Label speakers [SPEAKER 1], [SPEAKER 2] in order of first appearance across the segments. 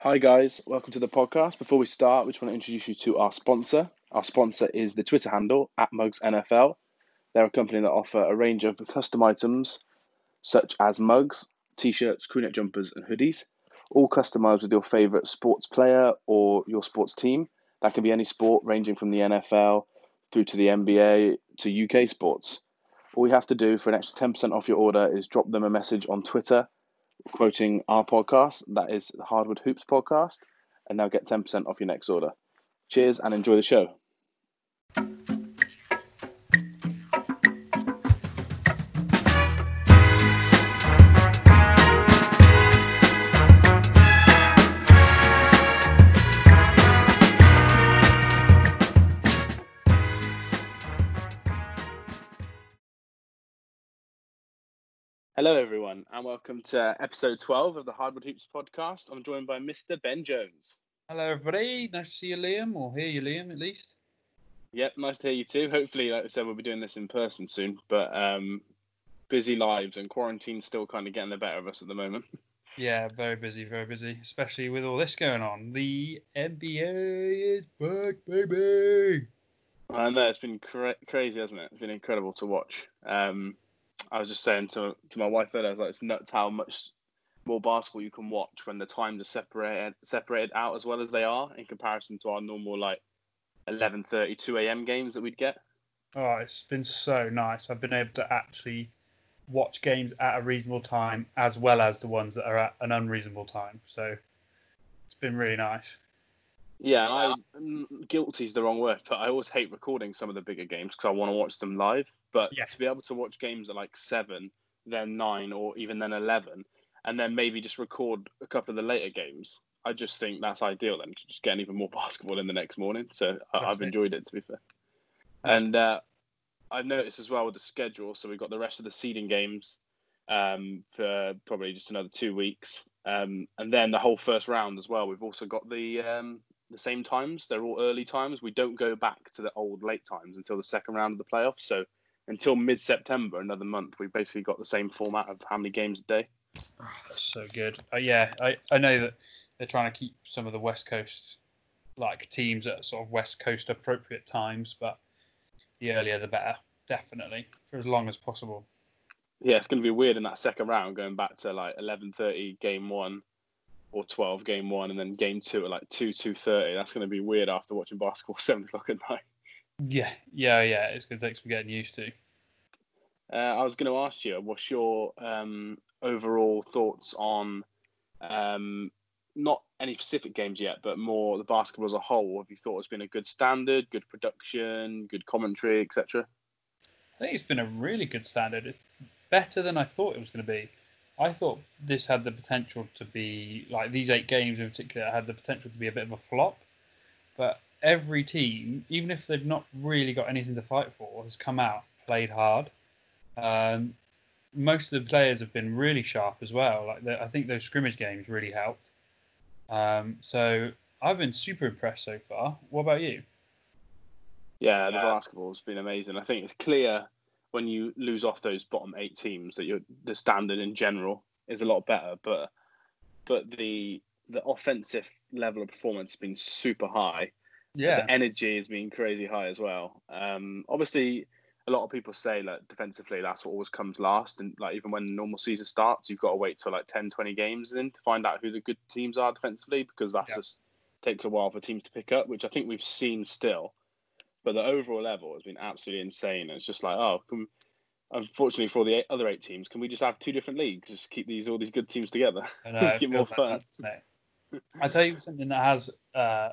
[SPEAKER 1] Hi, guys. Welcome to the podcast. Before we start, we just want to introduce you to our sponsor. Our sponsor is the Twitter handle at Mugs NFL. They're a company that offer a range of custom items such as mugs, t shirts, crewneck jumpers, and hoodies, all customized with your favorite sports player or your sports team. That can be any sport, ranging from the NFL through to the NBA to UK sports. All you have to do for an extra 10% off your order is drop them a message on Twitter quoting our podcast. That is the Hardwood Hoops podcast. And they'll get 10% off your next order. Cheers and enjoy the show. Hello, everyone, and welcome to episode 12 of the Hardwood Hoops podcast. I'm joined by Mr. Ben Jones.
[SPEAKER 2] Hello, everybody. Nice to see you, Liam, or hear you, Liam, at least.
[SPEAKER 1] Yep, nice to hear you too. Hopefully, like I said, we'll be doing this in person soon, but um, busy lives and quarantine still kind of getting the better of us at the moment.
[SPEAKER 2] Yeah, very busy, very busy, especially with all this going on. The NBA is back, baby.
[SPEAKER 1] I know it's been cra- crazy, hasn't it? It's been incredible to watch. Um, I was just saying to to my wife earlier, I was like, it's nuts how much more basketball you can watch when the times are separated separated out as well as they are in comparison to our normal like 11:30 2 a.m. games that we'd get.
[SPEAKER 2] Oh, it's been so nice. I've been able to actually watch games at a reasonable time as well as the ones that are at an unreasonable time. So it's been really nice.
[SPEAKER 1] Yeah, I guilty is the wrong word, but I always hate recording some of the bigger games because I want to watch them live. But
[SPEAKER 2] Yeah.
[SPEAKER 1] to be able to watch games at like seven, then nine, or even then eleven, and then maybe just record a couple of the later games, I just think that's ideal. Then just getting even more basketball in the next morning. So I, I've
[SPEAKER 2] it.
[SPEAKER 1] enjoyed it to be fair. And uh, I've noticed as well with the schedule. So we've got the rest of the seeding games um, for probably just another two weeks, um, and then the whole first round as well. We've also got the um, the same times. They're all early times. We don't go back to the old late times until the second round of the playoffs. So until mid September, another month, we've basically got the same format of how many games a day.
[SPEAKER 2] That's so good. Uh, yeah, I, I know that they're trying to keep some of the West Coast like teams at sort of West Coast appropriate times, but the earlier the better, definitely, for as long as possible.
[SPEAKER 1] Yeah, it's going to be weird in that second round going back to like eleven thirty game one or twelve game one, and then game two at like two two thirty. That's going to be weird after watching basketball seven o'clock at night.
[SPEAKER 2] Yeah, yeah, yeah. It's going to take some getting used to.
[SPEAKER 1] Uh, I was going to ask you, what's your um, overall thoughts on um, not any specific games yet, but more the basketball as a whole? Have you thought it's been a good standard, good production, good commentary, etc.?
[SPEAKER 2] I think it's been a really good standard. Better than I thought it was going to be. I thought this had the potential to be like these eight games in particular had the potential to be a bit of a flop, but every team, even if they've not really got anything to fight for, has come out played hard. Um, most of the players have been really sharp as well. Like the, I think those scrimmage games really helped. Um, so I've been super impressed so far. What about you?
[SPEAKER 1] Yeah, the
[SPEAKER 3] Yeah.
[SPEAKER 1] basketball's been amazing. I think it's clear when you lose off those bottom eight teams that your the standard in general is a lot better, but but the the offensive level of performance has been super high.
[SPEAKER 2] Yeah,
[SPEAKER 1] The energy has been crazy high as well. Um, obviously, a lot of people say like defensively that's what always comes last, and like even when the normal season starts, you've got to wait till like 10, 20 games in to find out who the good teams are defensively because that's
[SPEAKER 2] Yeah.
[SPEAKER 1] just takes a while for teams to pick up, which I think we've seen still. But the overall level has been absolutely insane. And it's just like, oh, can, unfortunately for the eight, other eight teams, can we just have two different leagues? Just keep these all these good teams together.
[SPEAKER 2] I know.
[SPEAKER 1] Get more fun.
[SPEAKER 2] that, doesn't it? I tell you something that has uh,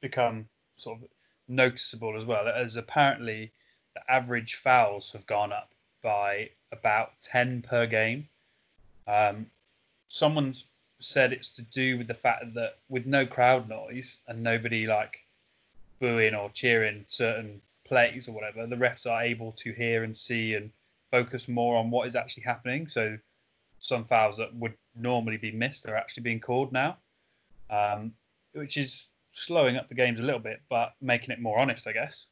[SPEAKER 2] become sort of noticeable as well. As apparently the average fouls have gone up by about ten per game. Um, someone's said it's to do with the fact that with no crowd noise and nobody like booing or cheering certain plays or whatever, the refs are able to hear and see and focus more on what is actually happening. So some fouls that would normally be missed are actually being called now, um, which is slowing up the games a little bit, but making it more honest, I guess.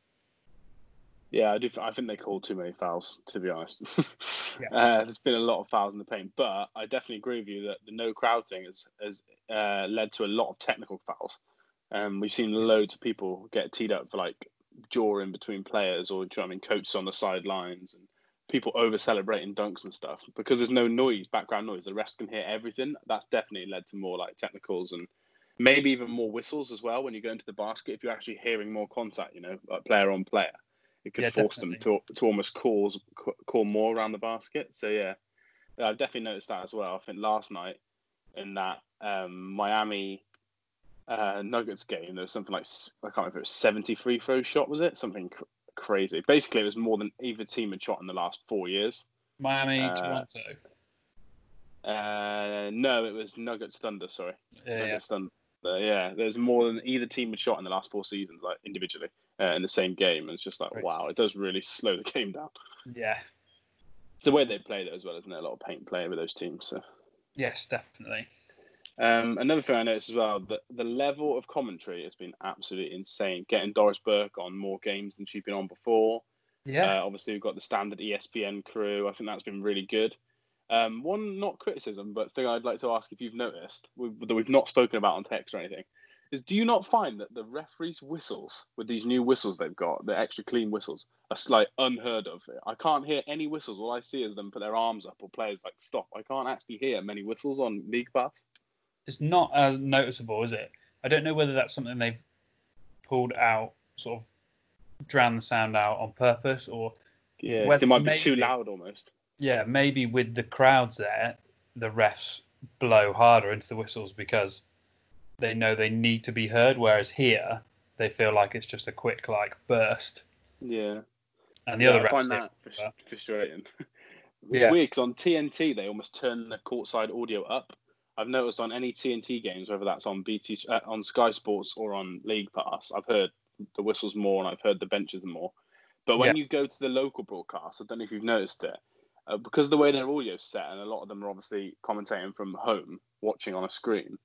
[SPEAKER 1] Yeah, I do. I think they called too many fouls. To be honest,
[SPEAKER 2] Yeah.
[SPEAKER 1] uh, there's been a lot of fouls in the paint. But I definitely agree with you that the no crowd thing has has uh, led to a lot of technical fouls. Um, we've seen loads of people get teed up for like jaw in between players, or you know I mean, coaches on the sidelines, and people over celebrating dunks and stuff because there's no noise, background noise. The rest can hear everything. That's definitely led to more like technicals and maybe even more whistles as well when you go into the basket. If you're actually hearing more contact, you know, like player on player, it could
[SPEAKER 2] Yeah,
[SPEAKER 1] force them to to almost call call more around the basket. So yeah, yeah, I've definitely noticed that as well. I think last night in that um, Miami uh, Nuggets game, there was something like I can't remember if it was seventy free throw shot. Was it something cr- crazy? Basically, it was more than either team had shot in the last four years.
[SPEAKER 2] Miami,
[SPEAKER 1] Uh,
[SPEAKER 2] Toronto.
[SPEAKER 1] Uh, no, it was Nuggets Thunder. Sorry,
[SPEAKER 2] Yeah, yeah.
[SPEAKER 1] Nuggets Thunder. Yeah, there's more than either team had shot in the last four seasons, like individually uh, in the same game. And it's just like,
[SPEAKER 2] Right.
[SPEAKER 1] wow, it does really slow the game down.
[SPEAKER 2] yeah.
[SPEAKER 1] It's the way they play though as well, isn't it? A lot of paint play with those teams. So.
[SPEAKER 2] Yes, definitely.
[SPEAKER 1] Um, another thing I noticed as well that the level of commentary has been absolutely insane. Getting Doris Burke on more games than she'd been on before.
[SPEAKER 2] Yeah.
[SPEAKER 1] Uh, obviously, we've got the standard ESPN crew. I think that's been really good. Um, one not criticism, but thing I'd like to ask if you've noticed that we've not spoken about on text or anything is: do you not find that the referees' whistles with these new whistles they've got, the extra clean whistles, are like unheard of? I can't hear any whistles. All I see is them put their arms up or players like stop. I can't actually hear many whistles on League Pass.
[SPEAKER 2] It's not as noticeable, is it? I don't know whether that's something they've pulled out, sort of drown the sound out on purpose, or
[SPEAKER 1] yeah,
[SPEAKER 2] Whether-
[SPEAKER 1] it might be too loud almost.
[SPEAKER 2] yeah, maybe with the crowds there, the refs blow harder into the whistles because they know they need to be heard. Whereas here, they feel like it's just a quick like burst,
[SPEAKER 1] Yeah.
[SPEAKER 2] and the
[SPEAKER 1] yeah,
[SPEAKER 2] other
[SPEAKER 1] I
[SPEAKER 2] refs.
[SPEAKER 1] find that frustrating. it's
[SPEAKER 2] Yeah.
[SPEAKER 1] weird because on TNT they almost turn the courtside audio up. I've noticed on any TNT games, whether that's on BT, uh, on Sky Sports or on League Pass, I've heard the whistles more and I've heard the benches more. But when you go to the local broadcast, I don't know if you've noticed it, uh, because the way their audio's set, and a lot of them are obviously commentating from home, watching on a screen.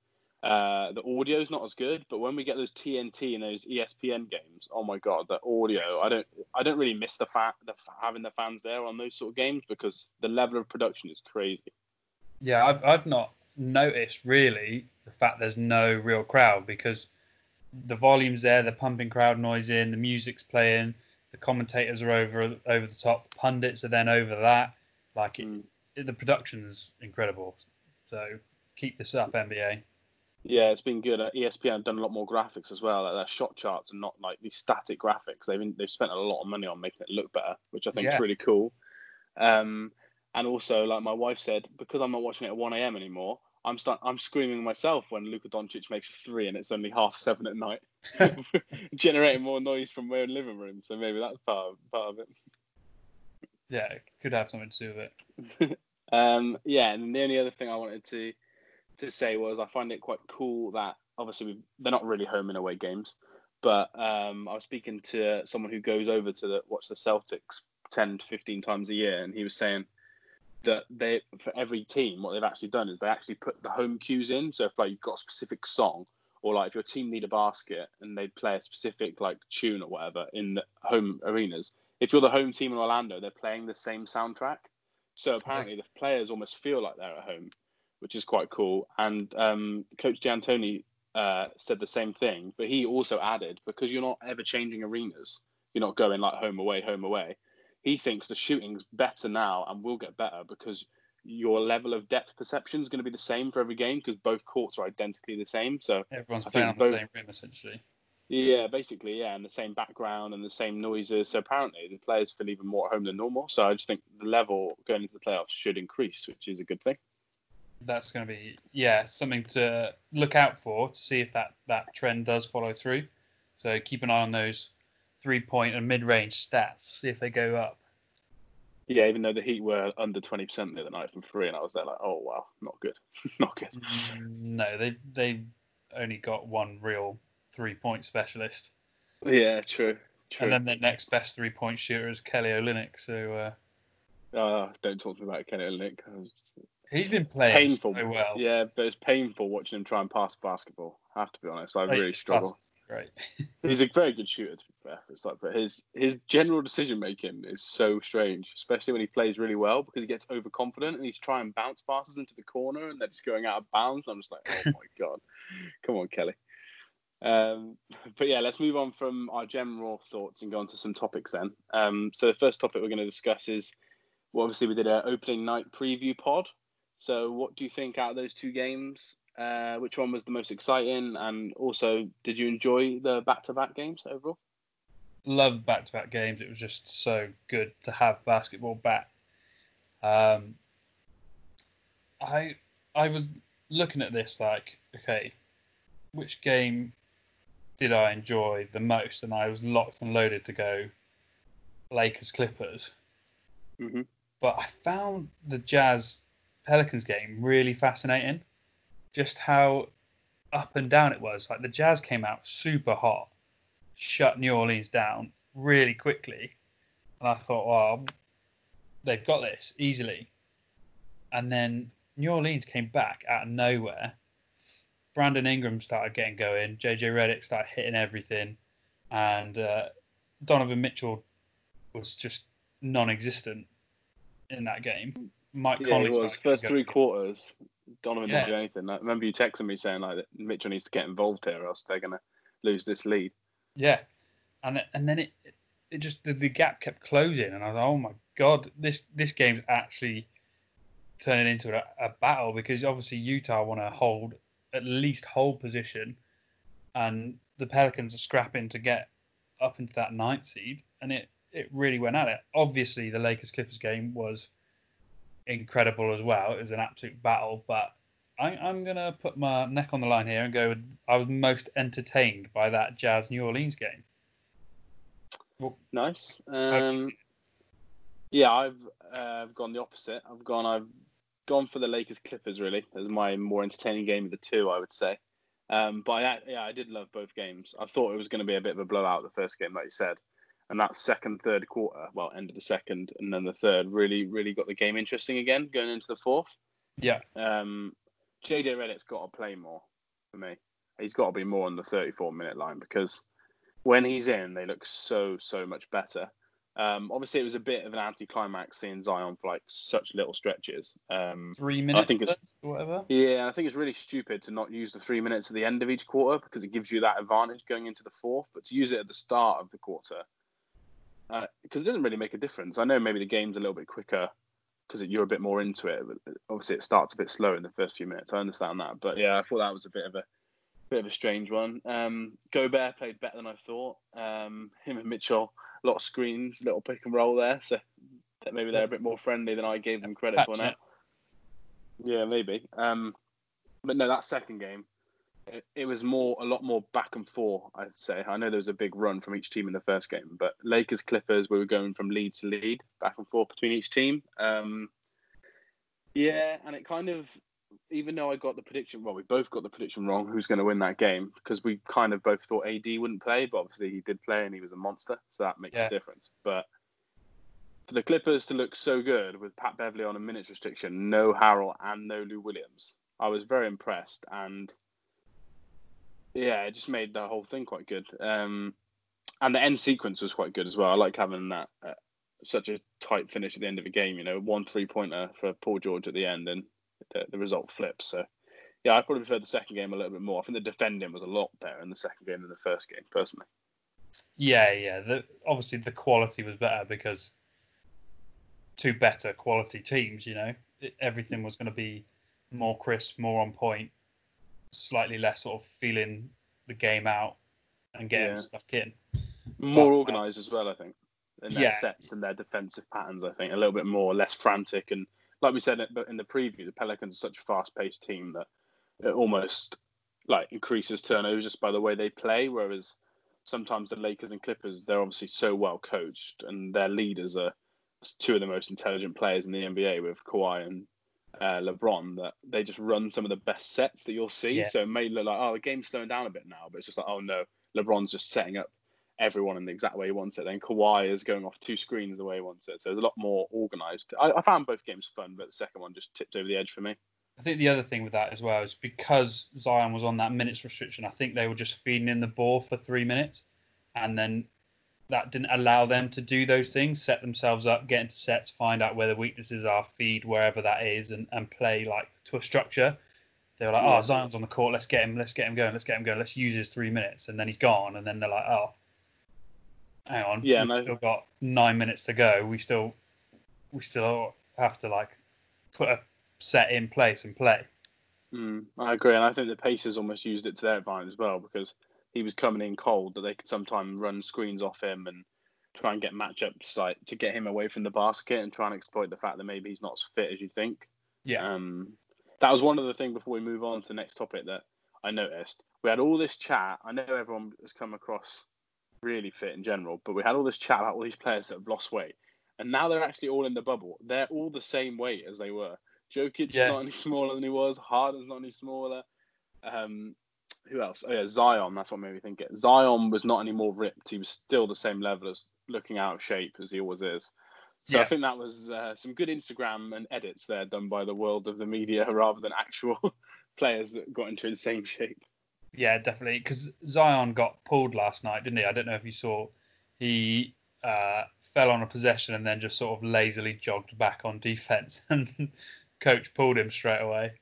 [SPEAKER 1] Uh, the audio's not as good, but when we get those TNT and those ESPN games, oh my god, the audio! I don't, I don't really miss the fa- the having the fans there on those sort of games because the level of production is crazy.
[SPEAKER 2] Yeah, I've I've not noticed really the fact there's no real crowd because the volume's there, the pumping crowd noise in, the music's playing, the commentators are over over the top, the pundits are then over that. Like it,
[SPEAKER 1] Mm.
[SPEAKER 2] it- the production's incredible. So keep this up, NBA.
[SPEAKER 1] Yeah, it's been good. Uh, ESPN have done a lot more graphics as well. Like their shot charts and not like these static graphics. They've they've spent a lot of money on making it look better, which I think is really cool. Um, and also, like my wife said, because I'm not watching it at one a.m. anymore, I'm start I'm screaming myself when Luka Doncic makes a three and it's only half seven at night, generating more noise from my own living room. So maybe that's part of, part of it.
[SPEAKER 2] Yeah, it could have something to do with it.
[SPEAKER 1] Um, yeah, and the only other thing I wanted to to say was I find it quite cool that obviously we, they're not really home and away games, but um, I was speaking to someone who goes over to the, watch the Celtics 10 to 15 times a year, and he was saying that they for every team what they've actually done is they actually put the home cues in. So if like you've got a specific song, or like if your team need a basket and they play a specific like tune or whatever in the home arenas, if you're the home team in Orlando, they're playing the same soundtrack. So apparently the players almost feel like they're at home, which is quite cool. And um, Coach D'Antoni uh, said the same thing, but he also added because you're not ever changing arenas, you're not going like home away, home away. He thinks the shooting's better now and will get better because your level of depth perception is going to be the same for every game because both courts are identically the same. So
[SPEAKER 2] Everyone's
[SPEAKER 1] I
[SPEAKER 2] playing on
[SPEAKER 1] think
[SPEAKER 2] the same rim essentially.
[SPEAKER 1] yeah, basically, yeah, and the same background and the same noises. So apparently, the players feel even more at home than normal. So I just think the level going into the playoffs should increase, which is a good thing.
[SPEAKER 2] That's going to be yeah something to look out for to see if that that trend does follow through. So keep an eye on those three point and mid range stats. See if they go up.
[SPEAKER 1] Yeah, even though the Heat were under twenty percent the other night from three, and I was there like, oh wow, not good, not good.
[SPEAKER 2] Mm, No, they they've only got one real three point specialist,
[SPEAKER 1] Yeah, true, true.
[SPEAKER 2] and then their next best three point shooter is Kelly Olynyk. So uh,
[SPEAKER 1] Oh, don't talk to me about Kelly Olynyk.
[SPEAKER 2] He's been playing
[SPEAKER 1] painful.
[SPEAKER 2] so well.
[SPEAKER 1] Yeah, but it's painful watching him try and pass basketball. I have to be honest. I really struggle.
[SPEAKER 2] Great.
[SPEAKER 1] He's a very good shooter, to be fair. It's like, but his his general decision making is so strange, especially when he plays really well because he gets overconfident and he's trying to bounce passes into the corner and they're just going out of bounds. I'm just like, oh my god, come on, Kelly. Um, but yeah, let's move on from our general thoughts and go on to some topics then. Um, so the first topic we're going to discuss is, well, obviously we did an opening night preview pod. So what do you think out of those two games? Uh, which one was the most exciting? And also, did you enjoy the back-to-back games overall?
[SPEAKER 2] Love back-to-back games. It was just so good to have basketball back. Um, I I was looking at this like, okay, which game did I enjoy the most? And I was locked and loaded to go Lakers Clippers.
[SPEAKER 1] Mm-hmm.
[SPEAKER 2] But I found the Jazz Pelicans game really fascinating. Just how up and down it was. Like the Jazz came out super hot, shut New Orleans down really quickly. And I thought, well, they've got this easily. And then New Orleans came back out of nowhere Brandon Ingram started getting going. JJ Redick started hitting everything, and uh, Donovan Mitchell was just non-existent in that game. Mike
[SPEAKER 1] yeah,
[SPEAKER 2] Conley
[SPEAKER 1] was first three quarters. Donovan yeah. didn't do anything. I remember you texting me saying like that Mitchell needs to get involved here, or else they're gonna lose this lead.
[SPEAKER 2] Yeah, and and then it it just the, the gap kept closing, and I was like, oh my god, this this game's actually turning into a, a battle because obviously Utah want to hold at least hold position, and the Pelicans are scrapping to get up into that ninth seed, and it it really went at it. Obviously, the Lakers Clippers game was incredible as well. It was an absolute battle, but I, am gonna put my neck on the line here and go. With, I was most entertained by that Jazz New Orleans game.
[SPEAKER 1] Well, nice. Um, yeah, I've uh, gone the opposite. I've gone. I've gone for the Lakers Clippers really as my more entertaining game of the two, I would say. Um, but I, yeah, I did love both games. I thought it was going to be a bit of a blowout the first game, like you said, and that second, third quarter, well, end of the second, and then the third really, really got the game interesting again going into the fourth.
[SPEAKER 2] Yeah.
[SPEAKER 1] Um, JJ Redick's got to play more for me. He's got to be more on the 34 minute line because when he's in, they look so so much better. Um, obviously, it was a bit of an anticlimax seeing Zion for like such little stretches. Um,
[SPEAKER 2] three minutes,
[SPEAKER 1] I think it's
[SPEAKER 2] whatever.
[SPEAKER 1] Yeah, I think it's really stupid to not use the three minutes at the end of each quarter because it gives you that advantage going into the fourth. But to use it at the start of the quarter, because uh, it doesn't really make a difference. I know maybe the game's a little bit quicker because you're a bit more into it. But obviously, it starts a bit slow in the first few minutes. I understand that, but yeah, I thought that was a bit of a bit of a strange one. Um, Gobert played better than I thought. Um, him and Mitchell a lot of screens, little pick and roll there. So maybe they're a bit more friendly than I gave them credit for now. It. Yeah, maybe. Um, but no, that second game, it, it, was more a lot more back and forth. I'd say. I know there was a big run from each team in the first game, but Lakers Clippers, we were going from lead to lead, back and forth between each team. Um, yeah, and it kind of even though I got the prediction, well, we both got the prediction wrong. Who's going to win that game? Because we kind of both thought AD wouldn't play, but obviously he did play and he was a monster, so that makes yeah. a difference. But for the Clippers to look so good with Pat Beverley on a minutes restriction, no Harrell and no Lou Williams, I was very impressed. And yeah, it just made the whole thing quite good. Um, and the end sequence was quite good as well. I like having that. Uh, such a tight finish at the end of a game, you know, one three pointer for Paul George at the end, and the, the result flips. So, yeah, I probably prefer the second game a little bit more. I think the defending was a lot better in the second game than the first game, personally.
[SPEAKER 2] Yeah, yeah. The, obviously, the quality was better because two better quality teams. You know, everything was going to be more crisp, more on point, slightly less sort of feeling the game out and getting yeah. stuck in.
[SPEAKER 1] More but, uh, organised as well, I think, in their yeah. sets and their defensive patterns. I think a little bit more, less frantic and like we said in the preview, the Pelicans are such a fast-paced team that it almost like increases turnovers just by the way they play. Whereas sometimes the Lakers and Clippers, they're obviously so well coached, and their leaders are two of the most intelligent players in the NBA with Kawhi and uh, LeBron. That they just run some of the best sets that you'll see. Yeah. So it may look like oh the game's slowing down a bit now, but it's just like oh no, LeBron's just setting up everyone in the exact way he wants it. Then Kawhi is going off two screens the way he wants it. So it's a lot more organised. I, I, found both games fun, but the second one just tipped over the edge for me.
[SPEAKER 2] I think the other thing with that as well is because Zion was on that minutes restriction. I think they were just feeding in the ball for three minutes, and then that didn't allow them to do those things, set themselves up, get into sets, find out where the weaknesses are, feed wherever that is, and, and play like to a structure. They were like. "Oh, Zion's on the court. Let's get him. Let's get him going. Let's get him going. Let's use his three minutes." And then he's gone. And then they're like, "Oh, hang on.
[SPEAKER 1] Yeah,
[SPEAKER 2] we've
[SPEAKER 1] no.
[SPEAKER 2] still got nine minutes to go. We still, we still have to like put a set in place and play."
[SPEAKER 1] Mm, I agree, and I think the Pacers almost used it to their advantage as well because he was coming in cold that they could sometimes run screens off him and try and get matchups like to get him away from the basket and try and exploit the fact that maybe he's not as fit as you think.
[SPEAKER 2] Yeah,
[SPEAKER 1] Um, that was one of the things before we move on to the next topic that I noticed. We had all this chat. I know everyone has come across really fit in general, but we had all this chat about all these players that have lost weight, and now they're actually all in the bubble. They're all the same weight as they were. Jokic's
[SPEAKER 2] Yeah.
[SPEAKER 1] not any smaller than he was. Harden's not any smaller. Um, who else? Oh yeah, Zion. That's what made me think it. Zion was not any more ripped. He was still the same level as looking out of shape as he always is. So I think that was uh, some good Instagram and edits there done by the world of the media rather than actual players that got into insane shape.
[SPEAKER 2] yeah, definitely. Because Zion got pulled last night, didn't he? I don't know if you saw. He uh, fell on a possession and then just sort of lazily jogged back on defense, and coach pulled him straight away.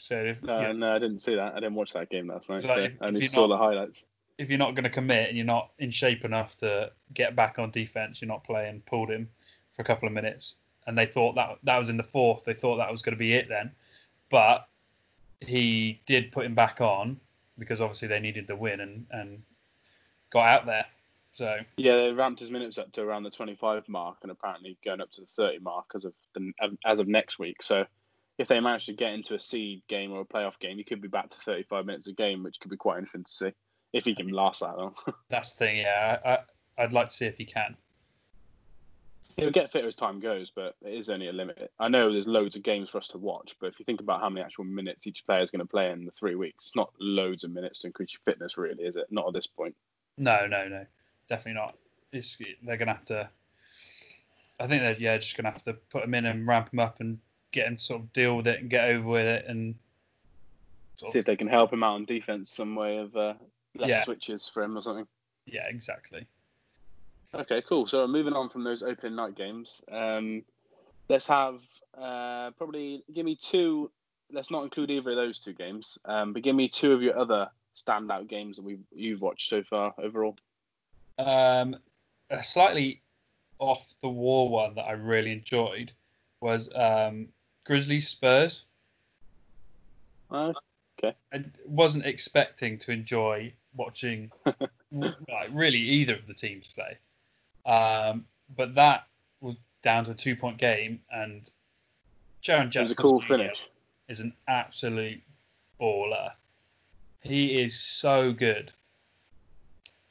[SPEAKER 2] So
[SPEAKER 1] No,
[SPEAKER 2] yeah,
[SPEAKER 1] no, I didn't see that. I didn't watch that game last night.
[SPEAKER 2] So,
[SPEAKER 1] So,
[SPEAKER 2] if-
[SPEAKER 1] I only saw
[SPEAKER 2] you're
[SPEAKER 1] the highlights.
[SPEAKER 2] if you're not going to commit and you're not in shape enough to get back on defense, you're not playing. Pulled him for a couple of minutes, and they thought that that was in the fourth. They thought that was going to be it then, but he did put him back on because obviously they needed the win and and got out there. So
[SPEAKER 1] Yeah, they ramped his minutes up to around the 25 mark and apparently going up to the 30 mark as of the, as of next week. So if they manage to get into a seed game or a playoff game, he could be back to 35 minutes a game, which could be quite interesting to see if he can last that long.
[SPEAKER 2] that's the thing. Yeah, I, I'd like to see if he can.
[SPEAKER 1] He'll get fitter as time goes, but it is only a limit. I know there's loads of games for us to watch, but if you think about how many actual minutes each player is going to play in the three weeks, it's not loads of minutes to increase your fitness, really, is it? Not at this point.
[SPEAKER 2] No, no, no, definitely not. It's, they're gonna have to. I think they're yeah just gonna have to put him in and ramp him up and get him to sort of deal with it and get over with it and.
[SPEAKER 1] See if they can help him out on defense, some way of uh, less
[SPEAKER 2] Yeah.
[SPEAKER 1] switches for him or something.
[SPEAKER 2] yeah, exactly.
[SPEAKER 1] Okay, cool. So moving on from those opening night games, um, let's have uh, probably give me two. Let's not include either of those two games, um, but give me two of your other standout games that we you've watched so far overall.
[SPEAKER 2] Um, a slightly off the wall one that I really enjoyed was um, Grizzlies Spurs.
[SPEAKER 1] Uh,
[SPEAKER 2] I wasn't expecting to enjoy watching like really either of the teams play, um, but that was down to a two point game, and
[SPEAKER 1] Jaren
[SPEAKER 2] Jackson
[SPEAKER 1] a cool finish.
[SPEAKER 2] is an absolute baller. He is so good.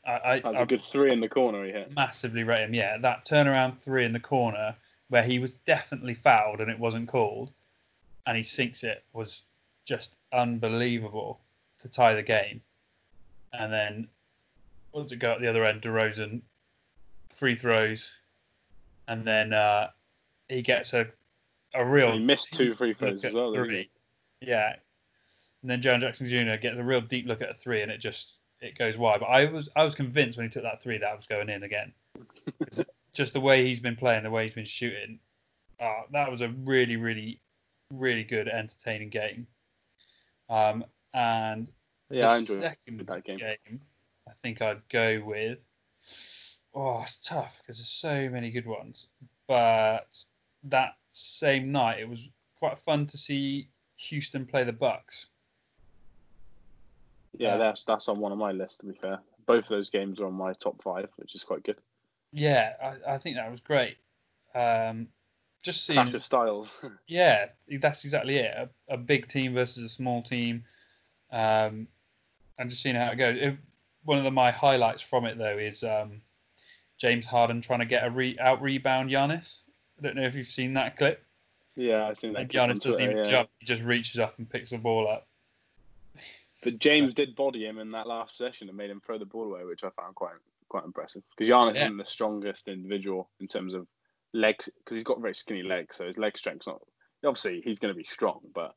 [SPEAKER 2] I, I,
[SPEAKER 1] That was
[SPEAKER 2] I
[SPEAKER 1] a good three in the corner he hit.
[SPEAKER 2] massively rate him. Yeah, that turnaround three in the corner where he was definitely fouled and it wasn't called, and he sinks it was just unbelievable to tie the game. And then once it go at the other end? DeRozan free throws, and then uh, he gets a a real
[SPEAKER 1] He missed two free throws as well.
[SPEAKER 2] three. Yeah. And then Jaren Jackson Jr. gets a real deep look at a three, and it just it goes wide. But I was I was convinced when he took that three that I was going in again. just the way he's been playing, the way he's been shooting. Uh, that was a really, really, really good, entertaining game. Um, and
[SPEAKER 1] Yeah,
[SPEAKER 2] the
[SPEAKER 1] I
[SPEAKER 2] second
[SPEAKER 1] that game.
[SPEAKER 2] I think I'd go with. Oh, it's tough because there's so many good ones. But that same night, it was quite fun to see Houston play the Bucks.
[SPEAKER 1] Yeah, that's that's on one of my lists. To be fair, both of those games are on my top five, which is quite good.
[SPEAKER 2] Yeah, I, I think that was great. Um, just seeing,
[SPEAKER 1] Clash of styles.
[SPEAKER 2] yeah, that's exactly it. A, a big team versus a small team, um, and just seeing how it goes. It, one of the, my highlights from it though is um, James Harden trying to get a re, out rebound Giannis. I don't know if you've seen that clip.
[SPEAKER 1] yeah, I think that.
[SPEAKER 2] And Giannis doesn't
[SPEAKER 1] Twitter,
[SPEAKER 2] even
[SPEAKER 1] yeah.
[SPEAKER 2] jump; he just reaches up and picks the ball up.
[SPEAKER 1] But James did body him in that last possession and made him throw the ball away, which I found quite quite impressive. Because Giannis
[SPEAKER 2] Yeah.
[SPEAKER 1] isn't the strongest individual in terms of legs, because he's got very skinny legs, so his leg strength's not. Obviously, he's going to be strong, but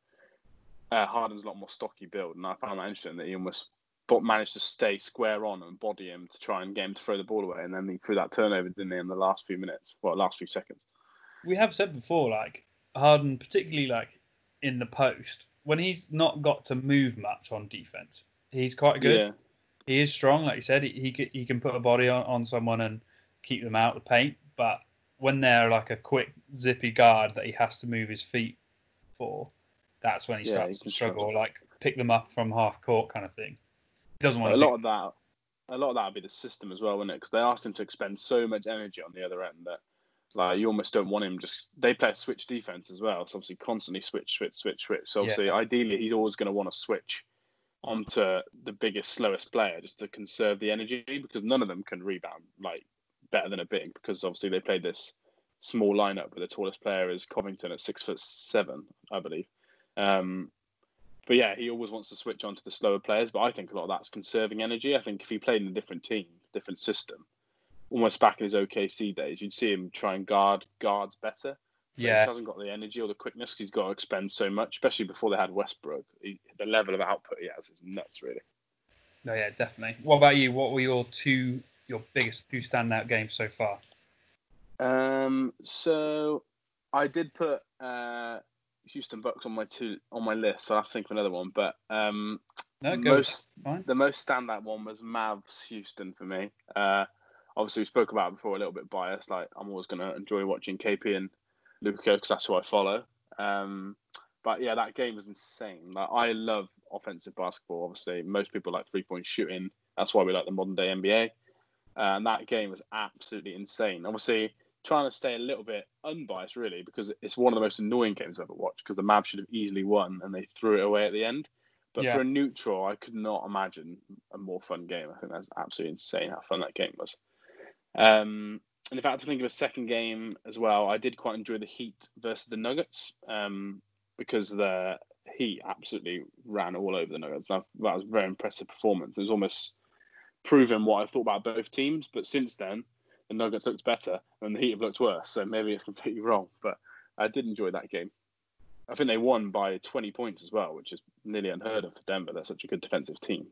[SPEAKER 1] uh, Harden's a lot more stocky build, and I found that interesting that he almost but managed to stay square on and body him to try and get him to throw the ball away, and then he threw that turnover, didn't he, in the last few minutes, well, last few seconds.
[SPEAKER 2] We have said before, like Harden, particularly like in the post, when he's not got to move much on defense, he's quite good. Yeah. He is strong, like you said. He he, he can put a body on, on someone and keep them out of the paint. But when they're like a quick, zippy guard that he has to move his feet for, that's when he yeah, starts he to struggle. Like pick them up from half court kind of thing. He doesn't want
[SPEAKER 1] a
[SPEAKER 2] lot
[SPEAKER 1] do... of that. A lot of that would be the system as well, wouldn't it? Because they asked him to expend so much energy on the other end that like you almost don't want him just. They play a switch defense as well, so obviously constantly switch, switch, switch, switch. So obviously, yeah. ideally, he's always going to want to switch onto the biggest, slowest player just to conserve the energy because none of them can rebound like better than a big because obviously they played this small lineup where the tallest player is Covington at six foot seven, I believe. Um, but yeah, he always wants to switch on to the slower players. But I think a lot of that's conserving energy. I think if he played in a different team, different system, almost back in his OKC days, you'd see him try and guard guards better.
[SPEAKER 2] Yeah,
[SPEAKER 1] he hasn't got the energy or the quickness he's got to expend so much, especially before they had Westbrook. He, the level of output he has is nuts, really.
[SPEAKER 2] No, yeah, definitely. What about you? What were your two, your biggest two standout games so far?
[SPEAKER 1] Um, so I did put uh, Houston Bucks on my two on my list, so I have to think of another one. But um, no, most the most standout one was Mavs Houston for me. Uh, obviously we spoke about before a little bit biased. Like I'm always going to enjoy watching KP and Luka because that's who I follow. Um, but yeah, that game was insane. Like I love offensive basketball. Obviously, most people like three point shooting. That's why we like the modern day NBA. Uh, and that game was absolutely insane. Obviously, trying to stay a little bit unbiased, really, because it's one of the most annoying games I've ever watched. Because the Mavs should have easily won, and they threw it away at the end. But yeah. for a neutral, I could not imagine a more fun game. I think that's absolutely insane how fun that game was. Um, and if I had to think of a second game as well, I did quite enjoy the Heat versus the Nuggets um, because the Heat absolutely ran all over the Nuggets. That was a very impressive performance. It was almost proven what I thought about both teams. But since then, the Nuggets looked better and the Heat have looked worse. So maybe it's completely wrong. But I did enjoy that game. I think they won by 20 points as well, which is nearly unheard of for Denver. They're such a good defensive team.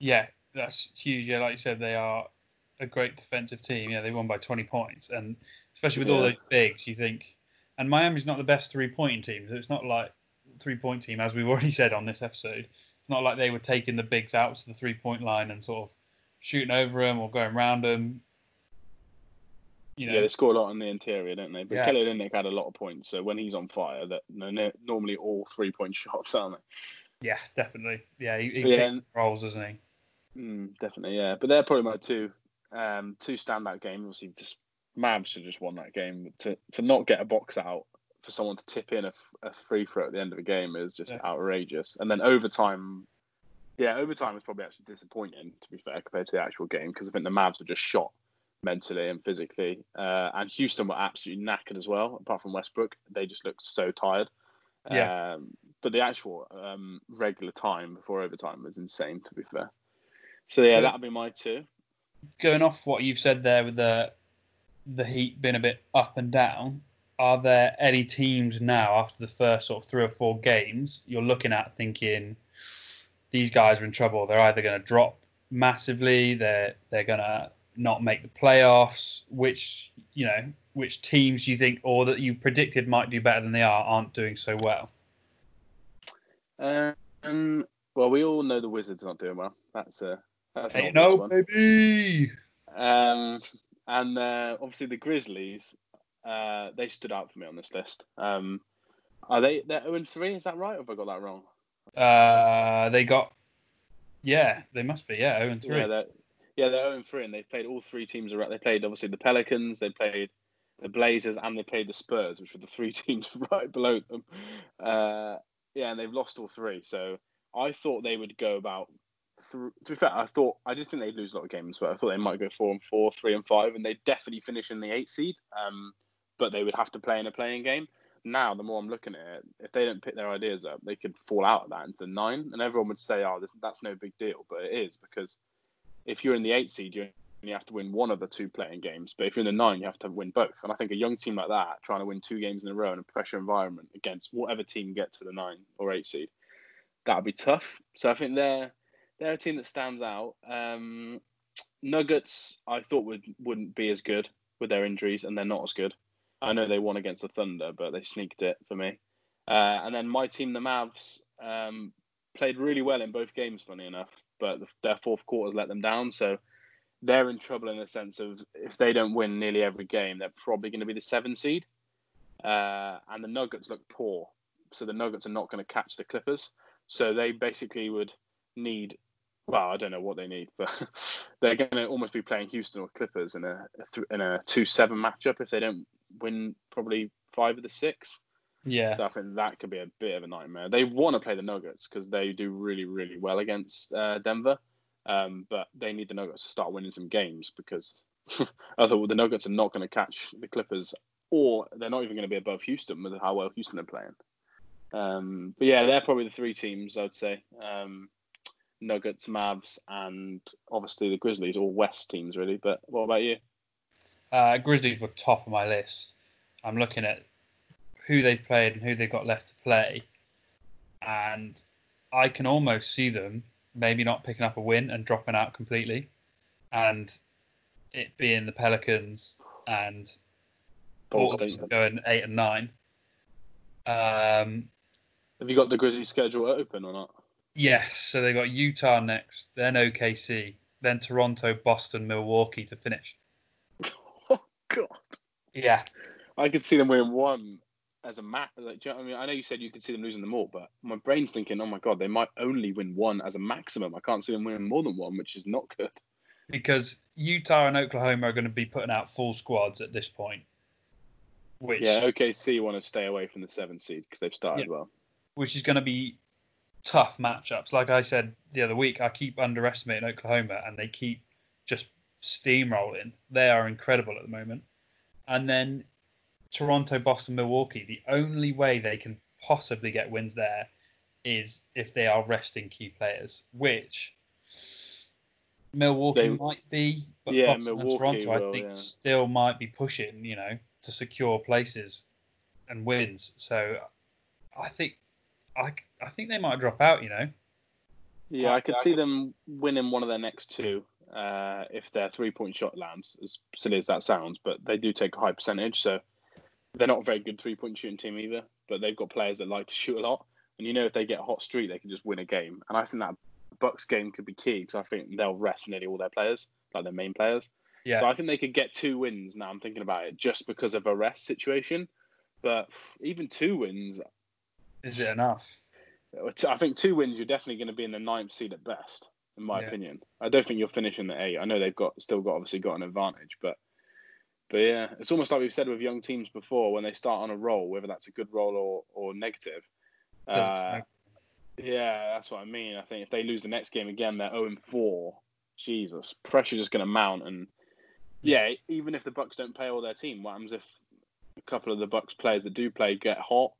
[SPEAKER 2] Yeah, that's huge. Yeah, like you said, they are a great defensive team. Yeah, they won by 20 points, and especially with yeah. all those bigs, you think. And Miami's not the best three-pointing team, so it's not like three-point team, as we've already said on this episode. It's not like they were taking the bigs out to the three-point line and sort of shooting over them or going around them.
[SPEAKER 1] You know. Yeah, they score a lot in the interior, don't they? But yeah. Kelly Olynyk had a lot of points, so when he's on fire, that normally all three-point shots, aren't they?
[SPEAKER 2] Yeah, definitely. Yeah, he, he yeah, rolls, doesn't he?
[SPEAKER 1] Mm, definitely, yeah. But they're probably my two um, two standout games. Obviously, just Mavs should just won that game. To to not get a box out for someone to tip in a, a free throw at the end of a game is just outrageous. And then overtime, yeah, overtime was probably actually disappointing to be fair compared to the actual game because I think the Mavs were just shot mentally and physically. Uh, and Houston were absolutely knackered as well. Apart from Westbrook, they just looked so tired.
[SPEAKER 2] Yeah.
[SPEAKER 1] Um, but the actual um, regular time before overtime was insane. To be fair. So yeah, that'll be my two
[SPEAKER 2] going off what you've said there with the the Heat being a bit up and down, are there any teams now after the first sort of three or four games you're looking at thinking these guys are in trouble? They're either going to drop massively, they're they're going to not make the playoffs. Which you know, which teams you think, or that you predicted might do better than they are, aren't doing so well?
[SPEAKER 1] Um, well, we all know the Wizards not doing well. That's a
[SPEAKER 2] that's hey, no, baby.
[SPEAKER 1] Um, and uh, obviously the Grizzlies, uh, they stood out for me on this list. Um, are they they're 0 3? Is that right? Or have I got that wrong?
[SPEAKER 2] Uh, they got, yeah, they must be, yeah, 0 and 3.
[SPEAKER 1] Yeah, they're, yeah, they're 0 3, and they played all three teams around. They played obviously the Pelicans, they played the Blazers, and they played the Spurs, which were the three teams right below them. Uh, yeah, and they've lost all three. So I thought they would go about to be fair, I thought I did think they'd lose a lot of games, but I thought they might go four and four, three and five, and they'd definitely finish in the eight seed. Um, but they would have to play in a play-in game. Now, the more I'm looking at it, if they don't pick their ideas up, they could fall out of that into the nine, and everyone would say, "Oh, this, that's no big deal," but it is because if you're in the eight seed, you only have to win one of the two play-in games. But if you're in the nine, you have to win both. And I think a young team like that, trying to win two games in a row in a pressure environment against whatever team gets to the nine or eight seed, that would be tough. So I think they're they're a team that stands out. Um, Nuggets, I thought would wouldn't be as good with their injuries, and they're not as good. I know they won against the Thunder, but they sneaked it for me. Uh, and then my team, the Mavs, um, played really well in both games, funny enough, but the, their fourth quarters let them down. So they're in trouble in the sense of if they don't win nearly every game, they're probably going to be the seven seed. Uh, and the Nuggets look poor, so the Nuggets are not going to catch the Clippers. So they basically would need. Well, I don't know what they need, but they're going to almost be playing Houston or Clippers in a, in a two seven matchup if they don't win probably five of the six.
[SPEAKER 2] Yeah.
[SPEAKER 1] So I think that could be a bit of a nightmare. They want to play the Nuggets because they do really, really well against uh, Denver. Um, but they need the Nuggets to start winning some games because otherwise the Nuggets are not going to catch the Clippers, or they're not even going to be above Houston with how well Houston are playing. Um, but yeah, they're probably the three teams I'd say: um, Nuggets, Mavs, and obviously the Grizzlies, all West teams really. But what about you?
[SPEAKER 2] Uh, Grizzlies were top of my list. I'm looking at who they've played and who they've got left to play, and I can almost see them maybe not picking up a win and dropping out completely, and it being the Pelicans and Portland going eight and nine. Um,
[SPEAKER 1] Have you got the Grizzlies schedule open or not?
[SPEAKER 2] Yes, so they got Utah next, then OKC, then Toronto, Boston, Milwaukee to finish.
[SPEAKER 1] Oh God!
[SPEAKER 2] Yeah,
[SPEAKER 1] I could see them winning one as a map. Like, you know I mean, I know you said you could see them losing them all, but my brain's thinking, oh my god, they might only win one as a maximum. I can't see them winning more than one, which is not good.
[SPEAKER 2] Because Utah and Oklahoma are going to be putting out full squads at this point. Which
[SPEAKER 1] yeah, OKC want to stay away from the seven seed because they've started yeah. well.
[SPEAKER 2] Which is going to be tough matchups. Like I said the other week, I keep underestimating Oklahoma, and they keep just steamrolling. They are incredible at the moment. And then Toronto, Boston, Milwaukee, the only way they can possibly get wins there is if they are resting key players, which Milwaukee they, might be, but yeah, Boston Milwaukee and Toronto, will, I think, yeah. still might be pushing, you know, to secure places and wins. So I think I, I think they might drop out, you know.
[SPEAKER 1] Yeah, I, I could I see could... them winning one of their next two uh, if their three point shot lands, as silly as that sounds, but they do take a high percentage. So they're not a very good three point shooting team either, but they've got players that like to shoot a lot. And you know, if they get a hot streak, they can just win a game. And I think that Bucks game could be key because I think they'll rest nearly all their players, like their main players. Yeah. So I think they could get two wins. Now I'm thinking about it just because of a rest situation, but even two wins,
[SPEAKER 2] is it enough?
[SPEAKER 1] I think two wins, you're definitely going to be in the ninth seed at best, in my yeah. opinion. I don't think you'll finish in the eight. I know they've got still got obviously got an advantage, but but yeah, it's almost like we've said with young teams before when they start on a roll, whether that's a good roll or or negative. Uh, yeah, that's what I mean. I think if they lose the next game again, they're 0 4. Jesus, pressure just going to mount. And yeah, even if the Bucks don't play all their team, what happens if a couple of the Bucks players that do play get hot?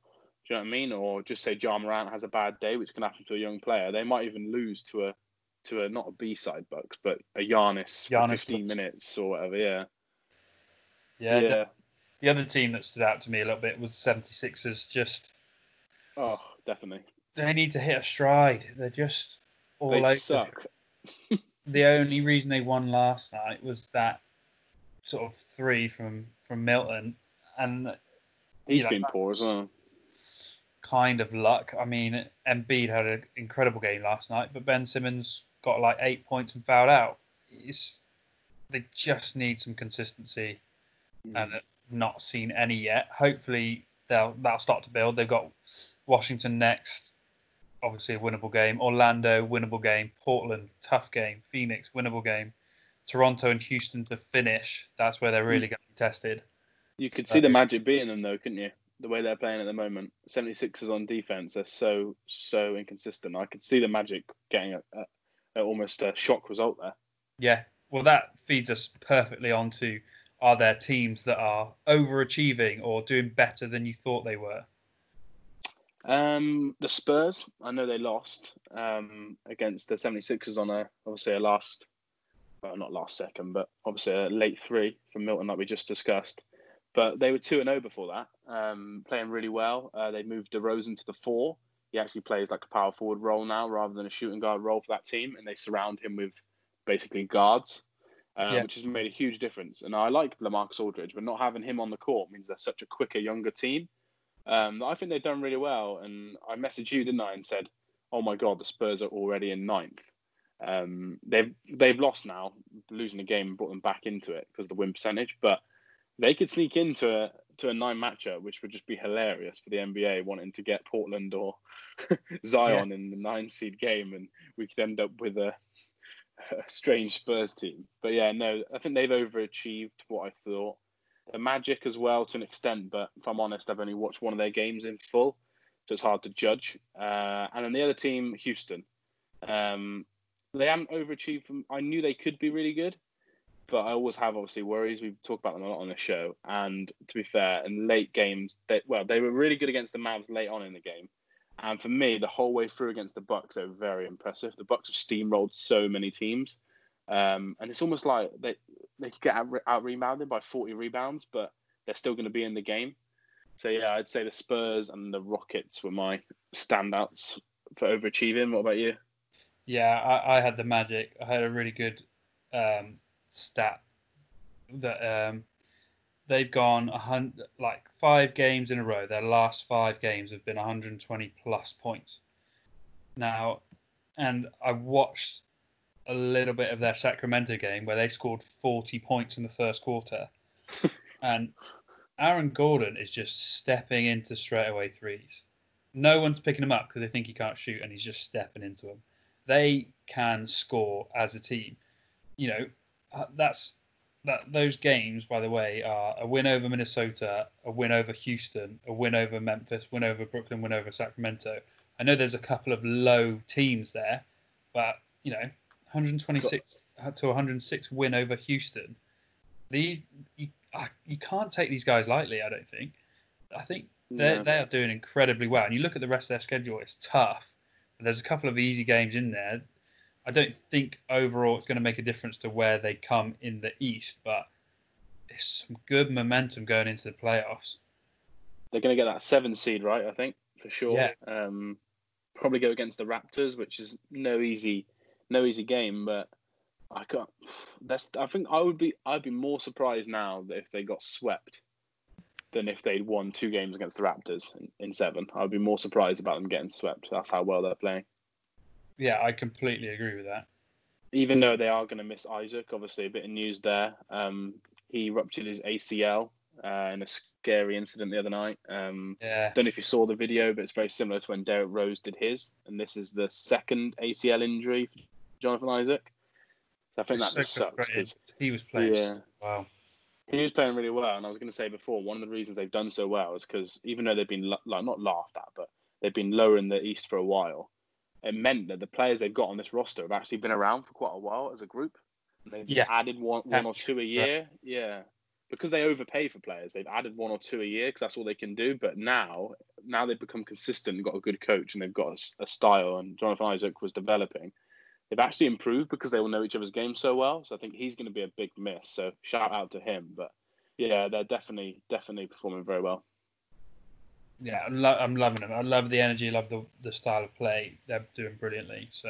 [SPEAKER 1] Do you know what I mean? Or just say Ja Morant has a bad day, which can happen to a young player. They might even lose to a to a not a B side Bucks, but a Giannis, Giannis 15 looks... minutes or whatever. Yeah.
[SPEAKER 2] Yeah. yeah. The other team that stood out to me a little bit was the 76ers. Just
[SPEAKER 1] oh, definitely.
[SPEAKER 2] They need to hit a stride. They're just all they over.
[SPEAKER 1] suck.
[SPEAKER 2] the only reason they won last night was that sort of three from from Milton, and
[SPEAKER 1] he's you know, been poor as well.
[SPEAKER 2] Kind of luck. I mean, Embiid had an incredible game last night, but Ben Simmons got like eight points and fouled out. It's, they just need some consistency mm. and not seen any yet. Hopefully they'll that'll start to build. They've got Washington next, obviously a winnable game. Orlando winnable game. Portland tough game. Phoenix winnable game. Toronto and Houston to finish. That's where they're really mm. going to be tested.
[SPEAKER 1] You could so, see the magic beating them though, couldn't you? The way they're playing at the moment. 76ers on defense, they're so so inconsistent. I could see the magic getting a, a, a almost a shock result there.
[SPEAKER 2] Yeah, well, that feeds us perfectly onto are there teams that are overachieving or doing better than you thought they were?
[SPEAKER 1] Um, the Spurs, I know they lost um, against the 76ers on a obviously a last, well, not last second, but obviously a late three from Milton that we just discussed. But they were 2 and 0 before that, um, playing really well. Uh, they moved DeRozan to the four, he actually plays like a power forward role now rather than a shooting guard role for that team, and they surround him with basically guards, um,
[SPEAKER 2] Yeah.
[SPEAKER 1] which has made a huge difference. And I like Lamarcus Aldridge, but not having him on the court means they're such a quicker, younger team. Um, I think they've done really well. And I messaged you, didn't I, and said, "Oh my God, the Spurs are already in ninth." Um, they've they've lost now, losing the game brought them back into it because of the win percentage, but they could sneak into a to a nine matchup, which would just be hilarious for the NBA wanting to get Portland or Zion in the nine seed game, and we could end up with a, a strange Spurs team. But yeah, no, I think they've overachieved what I thought. The Magic as well to an extent, but if I'm honest, I've only watched one of their games in full, so it's hard to judge. Uh, and then the other team, Houston, um, they haven't overachieved. From I knew they could be really good, but I always have obviously worries. We've talked about them a lot on the show. And to be fair, in late games, they well, they were really good against the Mavs late on in the game. And for me, the whole way through against the Bucks, they were very impressive. The Bucks have steamrolled so many teams, um, and it's almost like they they could get out, out rebounded by forty rebounds, but they're still going to be in the game. So yeah, I'd say the Spurs and the Rockets were my standouts for overachieving. What about you?
[SPEAKER 2] Yeah, I, I had the Magic. I had a really good um, stat that um, they've gone a hundred, like five games in a row. Their last five games have been 120 plus points. Now, and I watched a little bit of their Sacramento game where they scored 40 points in the first quarter, and Aaron Gordon is just stepping into straightaway threes. No one's picking him up because they think he can't shoot, and he's just stepping into them they can score as a team. You know, that's that. Those games, by the way, are a win over Minnesota, a win over Houston, a win over Memphis, win over Brooklyn, win over Sacramento. I know there's a couple of low teams there, but you know, 126 to 106 win over Houston. These you, uh, you can't take these guys lightly. I don't think. I think they
[SPEAKER 1] No.
[SPEAKER 2] they are doing incredibly well. And you look at the rest of their schedule; it's tough. There's a couple of easy games in there. I don't think overall it's going to make a difference to where they come in the East, but it's some good momentum going into the playoffs.
[SPEAKER 1] They're going to get that seven seed, right? I think for sure.
[SPEAKER 2] Yeah.
[SPEAKER 1] Um, probably go against the Raptors, which is no easy, no easy game. But I can't. That's. I think I would be. I'd be more surprised now if they got swept than if they'd won two games against the Raptors in, in seven. I'd be more surprised about them getting swept. That's how well they're playing.
[SPEAKER 2] Yeah, I completely agree with that.
[SPEAKER 1] Even though they are going to miss Isaac, obviously a bit of news there. Um, he ruptured his ACL uh, in a scary incident the other night. Um,
[SPEAKER 2] Yeah,
[SPEAKER 1] don't know if you saw the video, but it's very similar to when Derrick Rose did his, and this is the second ACL injury for Jonathan Isaac. So I think that
[SPEAKER 2] So
[SPEAKER 1] sucks
[SPEAKER 2] he was playing.
[SPEAKER 1] Yeah.
[SPEAKER 2] Wow.
[SPEAKER 1] he was playing really well. And I was going to say before, one of the reasons they've done so well is because even though they've been like not laughed at, but they've been lower in the East for a while, it meant that the players they've got on this roster have actually been around for quite a while as a group. And they've
[SPEAKER 2] Yeah.
[SPEAKER 1] added one, one or two a year. Yeah. Because they overpay for players, they've added one or two a year because that's all they can do. But now, now they've become consistent and got a good coach and they've got a style. And Jonathan Isaac was developing. They've actually improved because they will know each other's games so well. So I think he's going to be a big miss. So shout out to him. But yeah, they're definitely definitely performing very well.
[SPEAKER 2] Yeah, I'm, lo- I'm loving them. I love the energy, love the, the style of play. They're doing brilliantly. So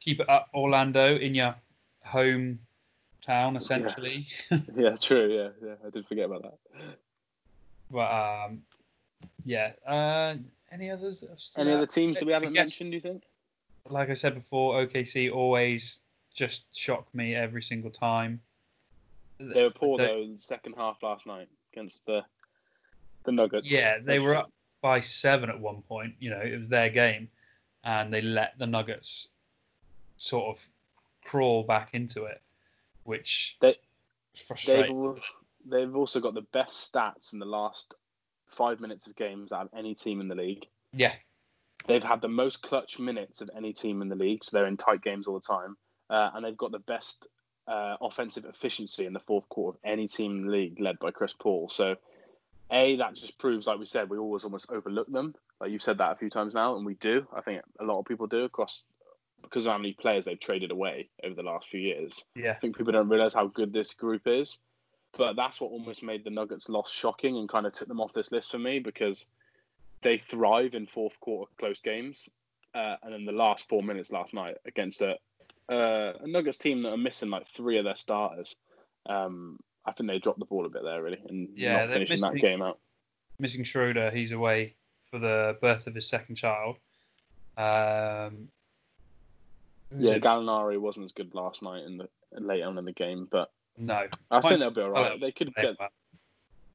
[SPEAKER 2] keep it up, Orlando, in your home town, essentially.
[SPEAKER 1] yeah, true. Yeah, yeah, I did forget about that.
[SPEAKER 2] but um, yeah. Uh, any others?
[SPEAKER 1] Any
[SPEAKER 2] out?
[SPEAKER 1] other teams that we haven't
[SPEAKER 2] guess-
[SPEAKER 1] mentioned? Do you think?
[SPEAKER 2] Like I said before, OKC always just shock me every single time.
[SPEAKER 1] They were poor though in the second half last night against the the Nuggets.
[SPEAKER 2] Yeah, they were up by seven at one point. You know, it was their game, and they let the Nuggets sort of crawl back into it, which
[SPEAKER 1] They-
[SPEAKER 2] is
[SPEAKER 1] They've they've also got the best stats in the last five minutes of games out of any team in the league.
[SPEAKER 2] Yeah,
[SPEAKER 1] They've had the most clutch minutes of any team in the league, so they're in tight games all the time, uh, and they've got the best uh, offensive efficiency in the fourth quarter of any team in the league, led by Chris Paul. So, a that just proves, like we said, we always almost overlook them. Like you've said that a few times now, and we do. I think a lot of people do across because of how many players they've traded away over the last few years.
[SPEAKER 2] yeah,
[SPEAKER 1] I think people don't realize how good this group is. But that's what almost made the Nuggets loss shocking and kind of took them off this list for me because they thrive in fourth quarter close games. Uh, and then the last four minutes last night against a, uh, a Nuggets team that are missing like three of their starters. Um, I think they dropped the ball a bit there, really, and
[SPEAKER 2] Yeah,
[SPEAKER 1] not finishing that game out.
[SPEAKER 2] Missing Schroeder, he's away for the birth of his second child. Um,
[SPEAKER 1] Yeah,
[SPEAKER 2] it?
[SPEAKER 1] Gallinari wasn't as good last night in the late on in the game, but
[SPEAKER 2] no.
[SPEAKER 1] I think they'll be all right. They could get.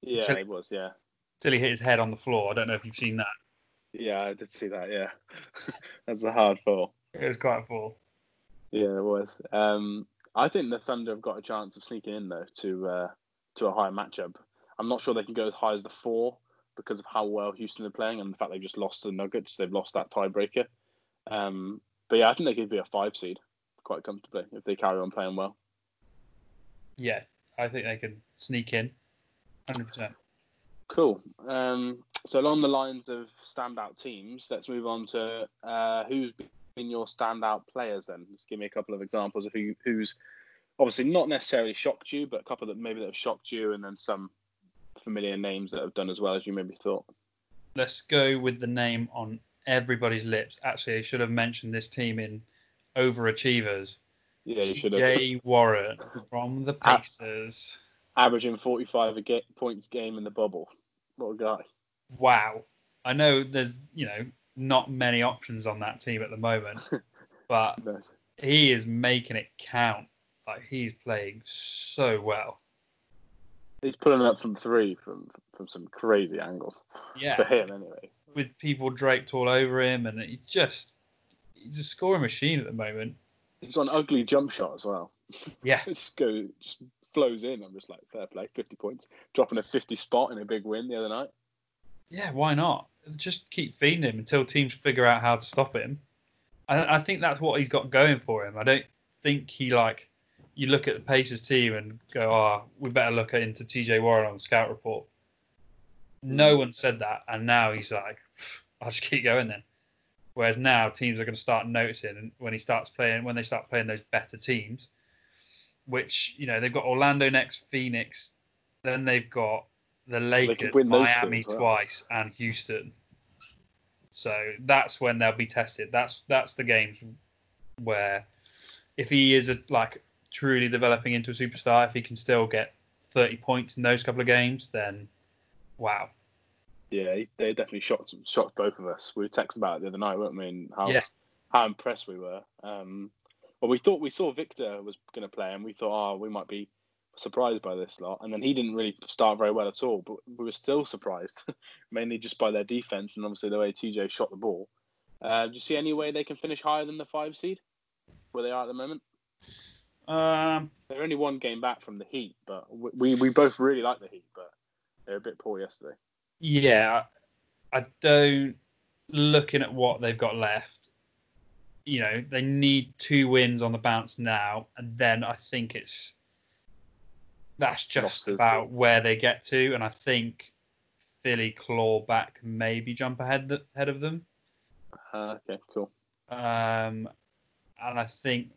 [SPEAKER 1] Yeah,
[SPEAKER 2] Chil-
[SPEAKER 1] it was. Yeah,
[SPEAKER 2] Till he hit his head on the floor. I don't know if you've seen that.
[SPEAKER 1] yeah, I did see that. Yeah, that's a hard fall.
[SPEAKER 2] It was quite a fall.
[SPEAKER 1] Yeah, it was. Um, I think the Thunder have got a chance of sneaking in though to uh, to a higher matchup. I'm not sure they can go as high as the four because of how well Houston are playing and the fact they've just lost to the Nuggets. They've lost that tiebreaker. Um, but yeah, I think they could be a five seed quite comfortably if they carry on playing well.
[SPEAKER 2] Yeah, I think they can sneak in. 100%.
[SPEAKER 1] Cool. Um, so along the lines of standout teams, let's move on to uh, who's been your standout players. Then, just give me a couple of examples of who who's obviously not necessarily shocked you, but a couple that maybe that have shocked you, and then some familiar names that have done as well as you maybe thought.
[SPEAKER 2] Let's go with the name on everybody's lips. Actually, I should have mentioned this team in overachievers.
[SPEAKER 1] Yeah, you should have
[SPEAKER 2] Jay Warren from the
[SPEAKER 1] Ah.
[SPEAKER 2] Pacers.
[SPEAKER 1] averaging forty-five a ga- points game in the bubble. What a guy!
[SPEAKER 2] Wow. I know there's, you know, not many options on that team at the moment, but
[SPEAKER 1] No.
[SPEAKER 2] he is making it count. Like he's playing so well.
[SPEAKER 1] He's pulling up from three from from some crazy angles
[SPEAKER 2] Yeah, for
[SPEAKER 1] him anyway.
[SPEAKER 2] With people draped all over him and he just he's a scoring machine at the moment.
[SPEAKER 1] He's got an ugly jump shot as well.
[SPEAKER 2] Yeah.
[SPEAKER 1] Just go just flows in. I'm just like fair play, fifty points, dropping a fifty spot in a big win the other night.
[SPEAKER 2] Yeah, why not? Just keep feeding him until teams figure out how to stop him. I, I think that's what he's got going for him. I don't think he like you look at the Pacers team and go, "Oh, we better look into TJ Warren on the scout report." No mm. one said that, and now he's like, "I'll just keep going then." Whereas now teams are going to start noticing when he starts playing when they start playing those better teams, which you know they've got Orlando next, Phoenix, then they've got the Lakers, Miami twice, and Houston. So that's when they'll be tested. That's that's the games where if he is a, like truly developing into a superstar, if he can still get thirty points in those couple of games, then wow.
[SPEAKER 1] Yeah, they definitely shocked shocked both of us. We were texting about it the other night, weren't we? And how
[SPEAKER 2] Yeah.
[SPEAKER 1] how impressed we were. Um, well, we thought we saw Victor was going to play, and we thought, oh, we might be surprised by this lot. And then he didn't really start very well at all, but we were still surprised, mainly just by their defense and obviously the way TJ shot the ball. Uh, do you see any way they can finish higher than the five seed, where they are at the moment?
[SPEAKER 2] Um,
[SPEAKER 1] They're only one game back from the Heat, but we we, we both really like the Heat, but they're a bit poor yesterday.
[SPEAKER 2] yeah, I don't. Looking at what they've got left, you know, they need two wins on the bounce now, and then I think it's that's just about where they get to, and I think Philly claw back, maybe jump ahead ahead of them.
[SPEAKER 1] Uh, okay, cool.
[SPEAKER 2] Um, and I think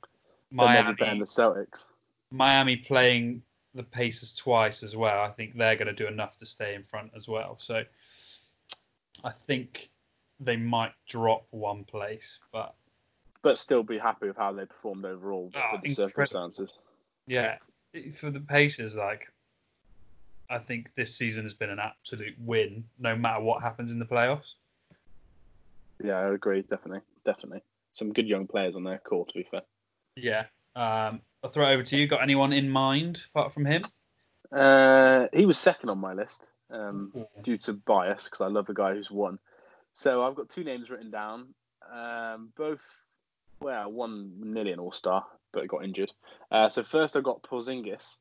[SPEAKER 2] Miami,
[SPEAKER 1] behind the Celtics.
[SPEAKER 2] Miami playing the Pacers twice as well. I think they're going to do enough to stay in front as well. So I think they might drop one place, but
[SPEAKER 1] but still be happy with how they performed overall
[SPEAKER 2] Ah,
[SPEAKER 1] with the
[SPEAKER 2] incredible.
[SPEAKER 1] circumstances.
[SPEAKER 2] yeah, for the Pacers, like I think this season has been an absolute win, no matter what happens in the playoffs.
[SPEAKER 1] Yeah, I agree. Definitely, definitely. Some good young players on their court. To be fair,
[SPEAKER 2] Yeah. Um, I'll throw it over to you. Got anyone in mind apart from him?
[SPEAKER 1] uh, he was second on my list um, due to bias because I love the guy who's won. So I've got two names written down. Um, both, well, one nearly an All Star, but got injured. Uh, so first I've got Porzingis,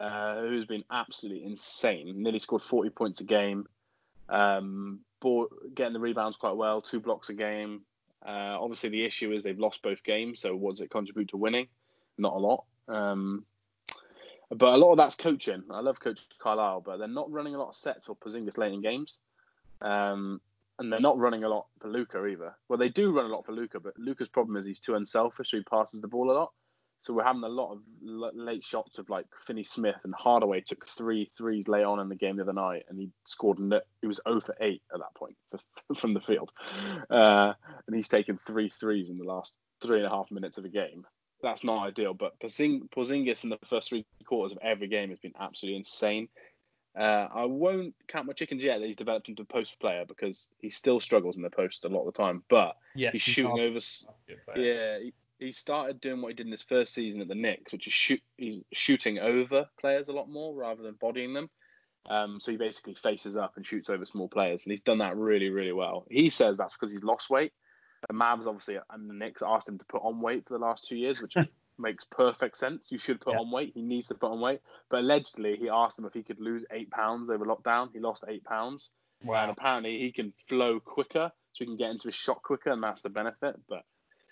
[SPEAKER 1] uh, who's been absolutely insane. Nearly scored forty points a game. Um, getting the rebounds quite well, two blocks a game. Uh, obviously, the issue is they've lost both games. So, what does it contribute to winning? Not a lot. Um, but a lot of that's coaching. I love Coach Carlisle, but they're not running a lot of sets for Porzingis late in games. Um, and they're not running a lot for Luka either. Well, they do run a lot for Luka, but Luka's problem is he's too unselfish, so he passes the ball a lot. So we're having a lot of late shots of like Finney Smith and Hardaway took three threes late on in the game the other night, and he scored. He was 0 for 8 at that point from the field, uh, and he's taken three threes in the last three and a half minutes of a game. That's not ideal, but Porzingis in the first three quarters of every game has been absolutely insane. Uh, I won't count my chickens yet that he's developed into a post player because he still struggles in the post a lot of the time. But yes, he's, he's shooting over. Yeah, he, he, started doing what he did in his first season at the Knicks, which is shoot, he's shooting over players a lot more rather than bodying them. Um, so he basically faces up and shoots over small players, and he's done that really, really well. He says that's because he's lost weight. The Mavs obviously and the Knicks asked him to put on weight for the last two years, which makes perfect sense. You should put yeah. on weight. He needs to put on weight. But allegedly, he asked him if he could lose eight pounds over lockdown. He lost eight pounds. Wow. And apparently, he can flow quicker, so he can get into his shot quicker, and that's the benefit. But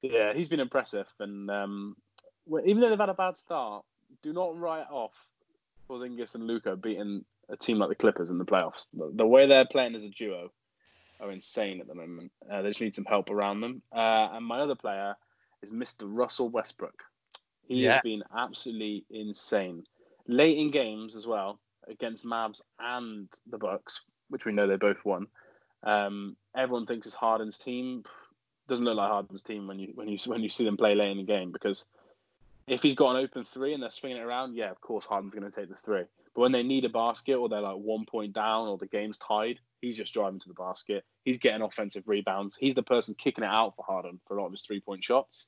[SPEAKER 1] yeah, he's been impressive. And um, even though they've had a bad start, do not write off Porzingis and Luka beating a team like the Clippers in the playoffs. The, the way they're playing as a duo are insane at the moment. Uh, they just need some help around them. Uh, and my other player is Mr. Russell Westbrook. He yeah. has been absolutely insane. Late in games as well against Mavs and the Bucks, which we know they both won. Um, everyone thinks it's Harden's team. Doesn't look like Harden's team when you when you when you see them play late in the game because if he's got an open three and they're swinging it around, yeah, of course Harden's going to take the three. But when they need a basket or they're like one point down or the game's tied, he's just driving to the basket. He's getting offensive rebounds. He's the person kicking it out for Harden for a lot of his three point shots.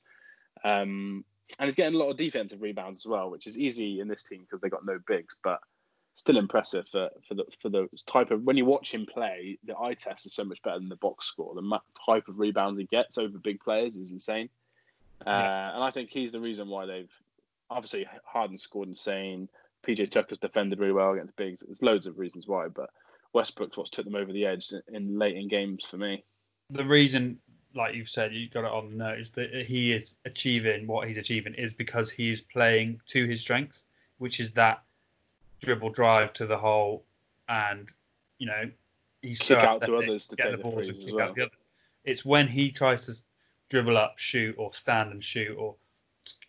[SPEAKER 1] Um, and he's getting a lot of defensive rebounds as well, which is easy in this team because they got no bigs, but still impressive for, for the for the type of when you watch him play, the eye test is so much better than the box score. The type of rebounds he gets over big players is insane, uh, yeah. and I think he's the reason why they've obviously Harden scored insane. PJ Tucker's defended really well against bigs. There's loads of reasons why, but Westbrook's what's took them over the edge in, in late in games for me.
[SPEAKER 2] The reason like you've said, you've got it on the notes that he is achieving what he's achieving is because he's playing to his strengths, which is that dribble drive to the hole, and you know he's
[SPEAKER 1] kick
[SPEAKER 2] so
[SPEAKER 1] out to others to get the balls and kick well. out the other.
[SPEAKER 2] It's when he tries to dribble up, shoot, or stand and shoot, or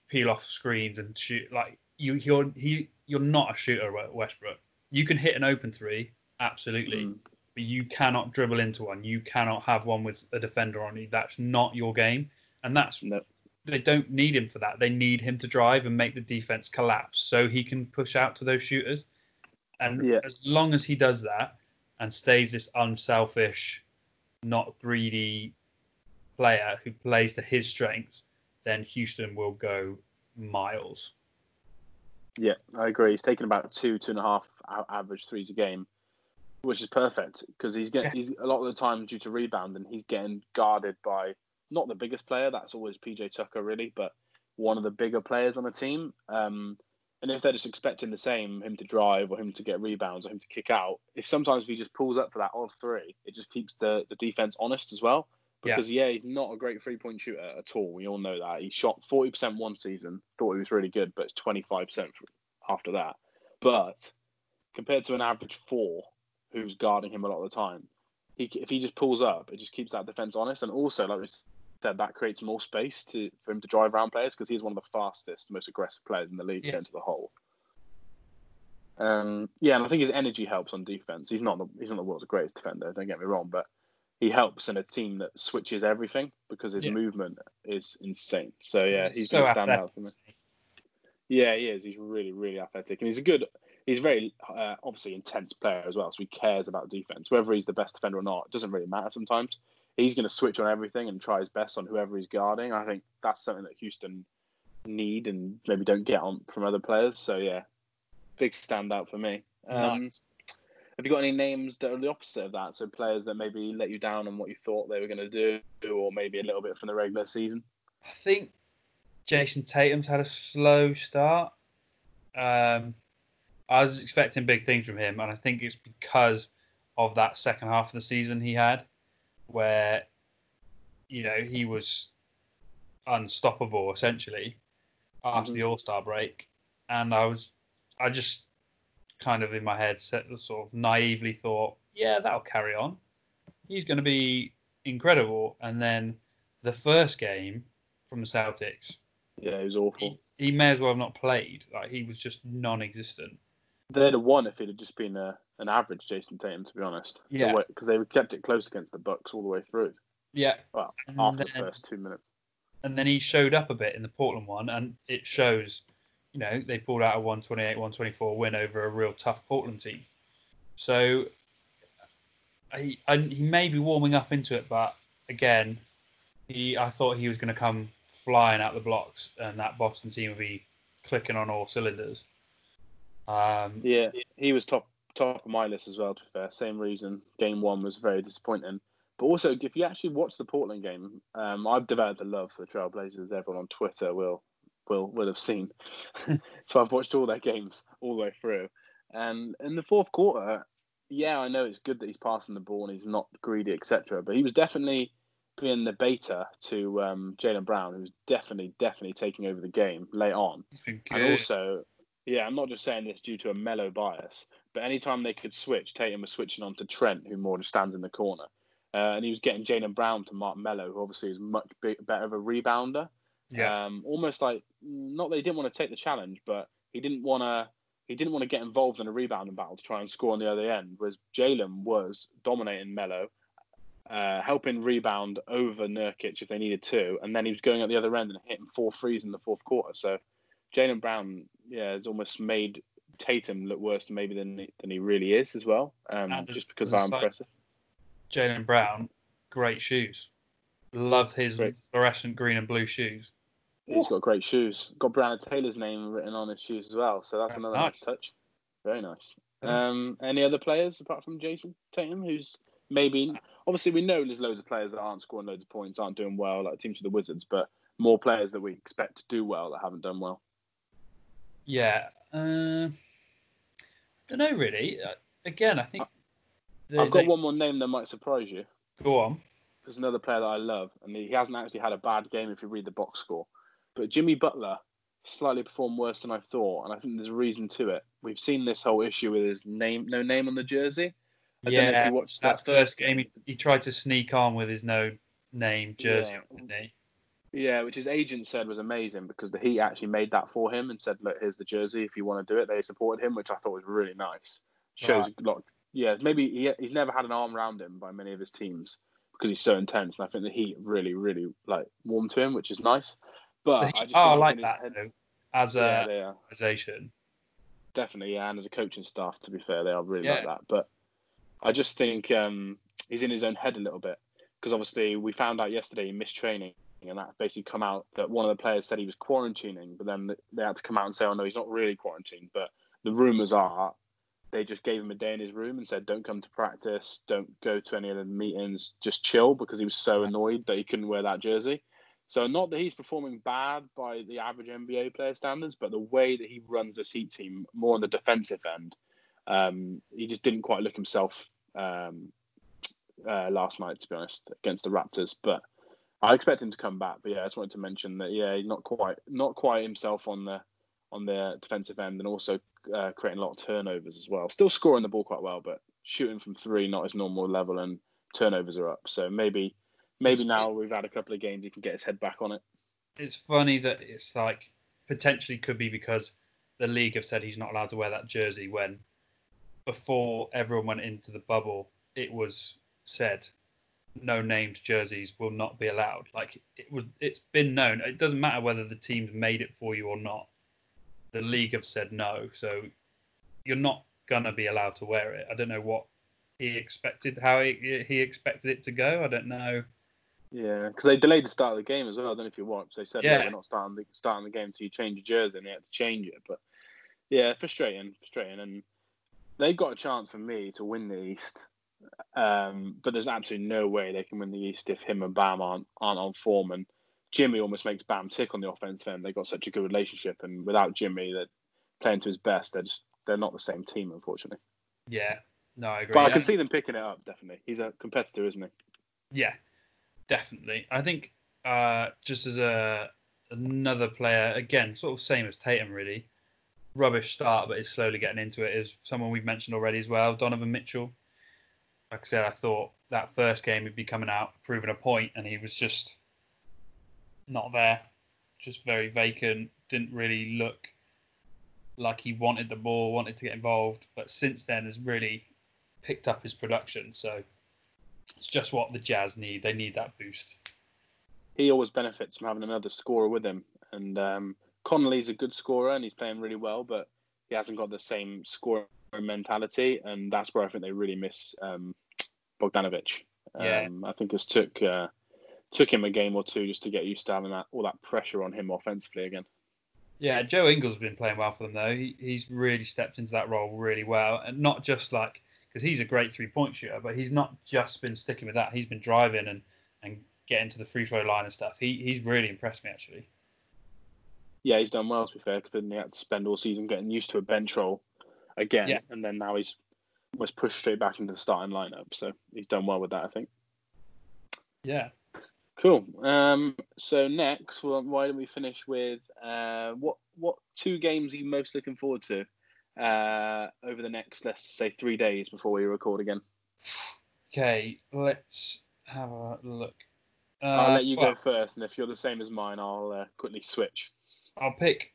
[SPEAKER 2] peel off screens and shoot. Like you, you're he, you're not a shooter, Westbrook. You can hit an open three, absolutely. Mm but you cannot dribble into one. You cannot have one with a defender on you. That's not your game, and that's no. they don't need him for that. They need him to drive and make the defense collapse so he can push out to those shooters. And yeah. as long as he does that and stays this unselfish, not greedy player who plays to his strengths, then Houston will go miles.
[SPEAKER 1] Yeah, I agree. He's taking about two, two and a half average threes a game which is perfect because he's getting yeah. he's a lot of the time due to rebound and he's getting guarded by not the biggest player. That's always PJ Tucker really, but one of the bigger players on the team. Um, and if they're just expecting the same, him to drive or him to get rebounds or him to kick out, if sometimes if he just pulls up for that on three, it just keeps the, the defense honest as well. Because yeah. yeah, he's not a great three point shooter at all. We all know that. He shot forty percent one season, thought he was really good, but it's twenty five percent after that. But compared to an average four who's guarding him a lot of the time. He, if he just pulls up, it just keeps that defense honest. And also, like we said, that creates more space to for him to drive around players because he's one of the fastest, most aggressive players in the league yes. into the hole. Um, yeah, and I think his energy helps on defense. He's not the, he's not the world's greatest defender. Don't get me wrong, but he helps in a team that switches everything because his yeah. movement is insane. So yeah, he's, so going to stand athletic. out for me. Yeah, he is. He's really, really athletic, and he's a good he's very uh, obviously intense player as well, so he cares about defense. Whether he's the best defender or not, it doesn't really matter sometimes. He's going to switch on everything and try his best on whoever he's guarding. I think that's something that Houston need and maybe don't get on from other players. So yeah, big standout for me. Um, nice. Have you got any names that are the opposite of that? So players that maybe let you down on what you thought they were going to do, or maybe a little bit from the regular season?
[SPEAKER 2] I think Jayson Tatum's had a slow start. Um, I was expecting big things from him, and I think it's because of that second half of the season he had, where you know he was unstoppable essentially after mm-hmm. the All Star break, and I was, I just kind of in my head set the sort of naively thought, yeah, that'll carry on. He's going to be incredible, and then the first game from the Celtics,
[SPEAKER 1] Yeah, he was awful.
[SPEAKER 2] He, he may as well have not played. Like he was just non-existent.
[SPEAKER 1] They'd have won if it had just been a, an average Jayson Tatum, to be honest.
[SPEAKER 2] Yeah.
[SPEAKER 1] Because they kept it close against the Bucks all the way through.
[SPEAKER 2] Yeah,
[SPEAKER 1] Well,
[SPEAKER 2] And
[SPEAKER 1] after the first two minutes.
[SPEAKER 2] and then he showed up a bit in the Portland one, and it shows. You know, they pulled out a 128, 124 win over a real tough Portland team. So he I, he may be warming up into it, but again, he I thought he was going to come flying out the blocks, and that Boston team would be clicking on all cylinders. Um,
[SPEAKER 1] Yeah, he was top top of my list as well. To be fair, same reason. Game one was very disappointing. But also, if you actually watch the Portland game, um, I've developed a love for the Trailblazers. Everyone on Twitter will will will have seen. so I've watched all their games all the way through. And in the fourth quarter, yeah, I know it's good that he's passing the ball and he's not greedy, etc. But he was definitely being the beta to um, Jaylen Brown, who was definitely definitely taking over the game late on.
[SPEAKER 2] he's.
[SPEAKER 1] And also, yeah, I'm not just saying this due to a Melo bias, but anytime they could switch, Tatum was switching on to Trent, who more just stands in the corner. Uh, and he was getting Jaylen Brown to Mark Melo, who obviously is much big, better of a rebounder.
[SPEAKER 2] yeah,
[SPEAKER 1] Um, almost like not that he didn't want to take the challenge, but he didn't want to. He didn't want to get involved in a rebounding battle to try and score on the other end. Whereas Jaylen was dominating Melo, uh, helping rebound over Nurkic if they needed to, and then he was going at the other end and hitting four threes in the fourth quarter. So Jaylen Brown, yeah, has almost made Tatum look worse maybe than he, than he really is as well, um, just because
[SPEAKER 2] as a
[SPEAKER 1] of how impressive.
[SPEAKER 2] Jaylen Brown, great shoes. Love his
[SPEAKER 1] Great.
[SPEAKER 2] fluorescent green and blue shoes.
[SPEAKER 1] He's got great shoes. Got Breonna Taylor's name written on his shoes as well, so that's another
[SPEAKER 2] nice.
[SPEAKER 1] nice touch. Very nice. Um, any other players apart from Jayson Tatum, who's maybe obviously we know there's loads of players that aren't scoring loads of points, aren't doing well, like teams of the Wizards, but more players that we expect to do well that haven't done well.
[SPEAKER 2] Yeah. Uh, don't know really. Uh, again, I think. they-
[SPEAKER 1] I've got
[SPEAKER 2] they-
[SPEAKER 1] one more name that might surprise you.
[SPEAKER 2] Go on.
[SPEAKER 1] There's another player that I love, and he hasn't actually had a bad game if you read the box score. But Jimmy Butler slightly performed worse than I thought, and I think there's a reason to it. We've seen this whole issue with his name, no name on the jersey. I don't know if
[SPEAKER 2] yeah,
[SPEAKER 1] you watched
[SPEAKER 2] that
[SPEAKER 1] that,
[SPEAKER 2] first game, he, he tried to sneak on with his no name jersey,
[SPEAKER 1] Yeah.
[SPEAKER 2] On, didn't he?
[SPEAKER 1] Yeah, which his agent said was amazing because the Heat actually made that for him and said, "Look, here's the jersey. If you want to do it." They supported him, which I thought was really nice. Shows a lot. Yeah, maybe he, he's never had an arm around him by many of his teams because he's so intense, and I think the Heat really, really like warm to him, which is nice. But I
[SPEAKER 2] are
[SPEAKER 1] think
[SPEAKER 2] like that
[SPEAKER 1] head-
[SPEAKER 2] though, as
[SPEAKER 1] Yeah,
[SPEAKER 2] a organization.
[SPEAKER 1] definitely, yeah, and as a coaching staff, to be fair, they are really like that. But I just think um, he's in his own head a little bit because obviously we found out yesterday he missed training, and that basically come out that one of the players said he was quarantining, but then they had to come out and say, "Oh no, he's not really quarantined." But the rumors are they just gave him a day in his room and said, "Don't come to practice, don't go to any of the meetings, just chill," because he was so annoyed that he couldn't wear that jersey. So not that he's performing bad by the average NBA player standards, but the way that he runs this Heat team, more on the defensive end, um, he just didn't quite look himself um, uh, last night, to be honest, against the Raptors. But I expect him to come back. But yeah, I just wanted to mention that yeah, he's not quite not quite himself on the on the defensive end, and also uh, creating a lot of turnovers as well. Still scoring the ball quite well, but shooting from three not his normal level, and turnovers are up. So maybe maybe now we've had a couple of games, he can get his head back on it.
[SPEAKER 2] It's funny that it's like potentially could be because the league have said he's not allowed to wear that jersey when before everyone went into the bubble, it was said no named jerseys will not be allowed. Like it was, it's been known. It doesn't matter whether the team's made it for you or not. The league have said no, so you're not gonna be allowed to wear it. I don't know what he expected, how he, he expected it to go. I don't know.
[SPEAKER 1] Yeah, because they delayed the start of the game as well. I don't know if you watched. They said,
[SPEAKER 2] Yeah.
[SPEAKER 1] "Yeah, we're not starting the starting the game until you change your jersey," and they had to change it. But yeah, frustrating, frustrating. And they've got a chance for me to win the East, um, but there's absolutely no way they can win the East if him and Bam aren't aren't on form. And Jimmy almost makes Bam tick on the offensive end. They've got such a good relationship, and without Jimmy, they're playing to his best. They're just they're not the same team, unfortunately.
[SPEAKER 2] Yeah, no, I agree.
[SPEAKER 1] But I can see them picking it up. Definitely, he's a competitor, isn't he?
[SPEAKER 2] Yeah, definitely. I think uh, just as a another player, again, sort of same as Tatum, really. Rubbish start, but is slowly getting into it. Is someone we've mentioned already as well, Donovan Mitchell. Like I said, I thought that first game he'd be coming out, proving a point, and he was just not there. just very vacant. Didn't really look like he wanted the ball, wanted to get involved. But since then, has really picked up his production. So it's just what the Jazz need. They need that boost.
[SPEAKER 1] He always benefits from having another scorer with him, and um, Conley's a good scorer and he's playing really well, but he hasn't got the same scoring mentality, and that's where I think they really miss um, Bogdanovic.
[SPEAKER 2] Yeah.
[SPEAKER 1] Um, I think it's took uh, took him a game or two just to get used to having that all that pressure on him offensively again.
[SPEAKER 2] Yeah, Joe Ingles has been playing well for them though. He, he's really stepped into that role really well, and not just like because he's a great three point shooter, but he's not just been sticking with that. He's been driving and and getting to the free throw line and stuff. He he's really impressed me actually.
[SPEAKER 1] Yeah, he's done well to be fair, because he had to spend all season getting used to a bench role again,
[SPEAKER 2] Yeah.
[SPEAKER 1] and then now he's was pushed straight back into the starting lineup. So he's done well with that, I think.
[SPEAKER 2] Yeah.
[SPEAKER 1] Cool. Um, so next, well, why don't we finish with uh, what what two games are you most looking forward to uh, over the next, let's say, three days before we record again?
[SPEAKER 2] Okay, let's have a look. Uh,
[SPEAKER 1] I'll let you
[SPEAKER 2] well,
[SPEAKER 1] go first, and if you're the same as mine, I'll uh, quickly switch.
[SPEAKER 2] I'll pick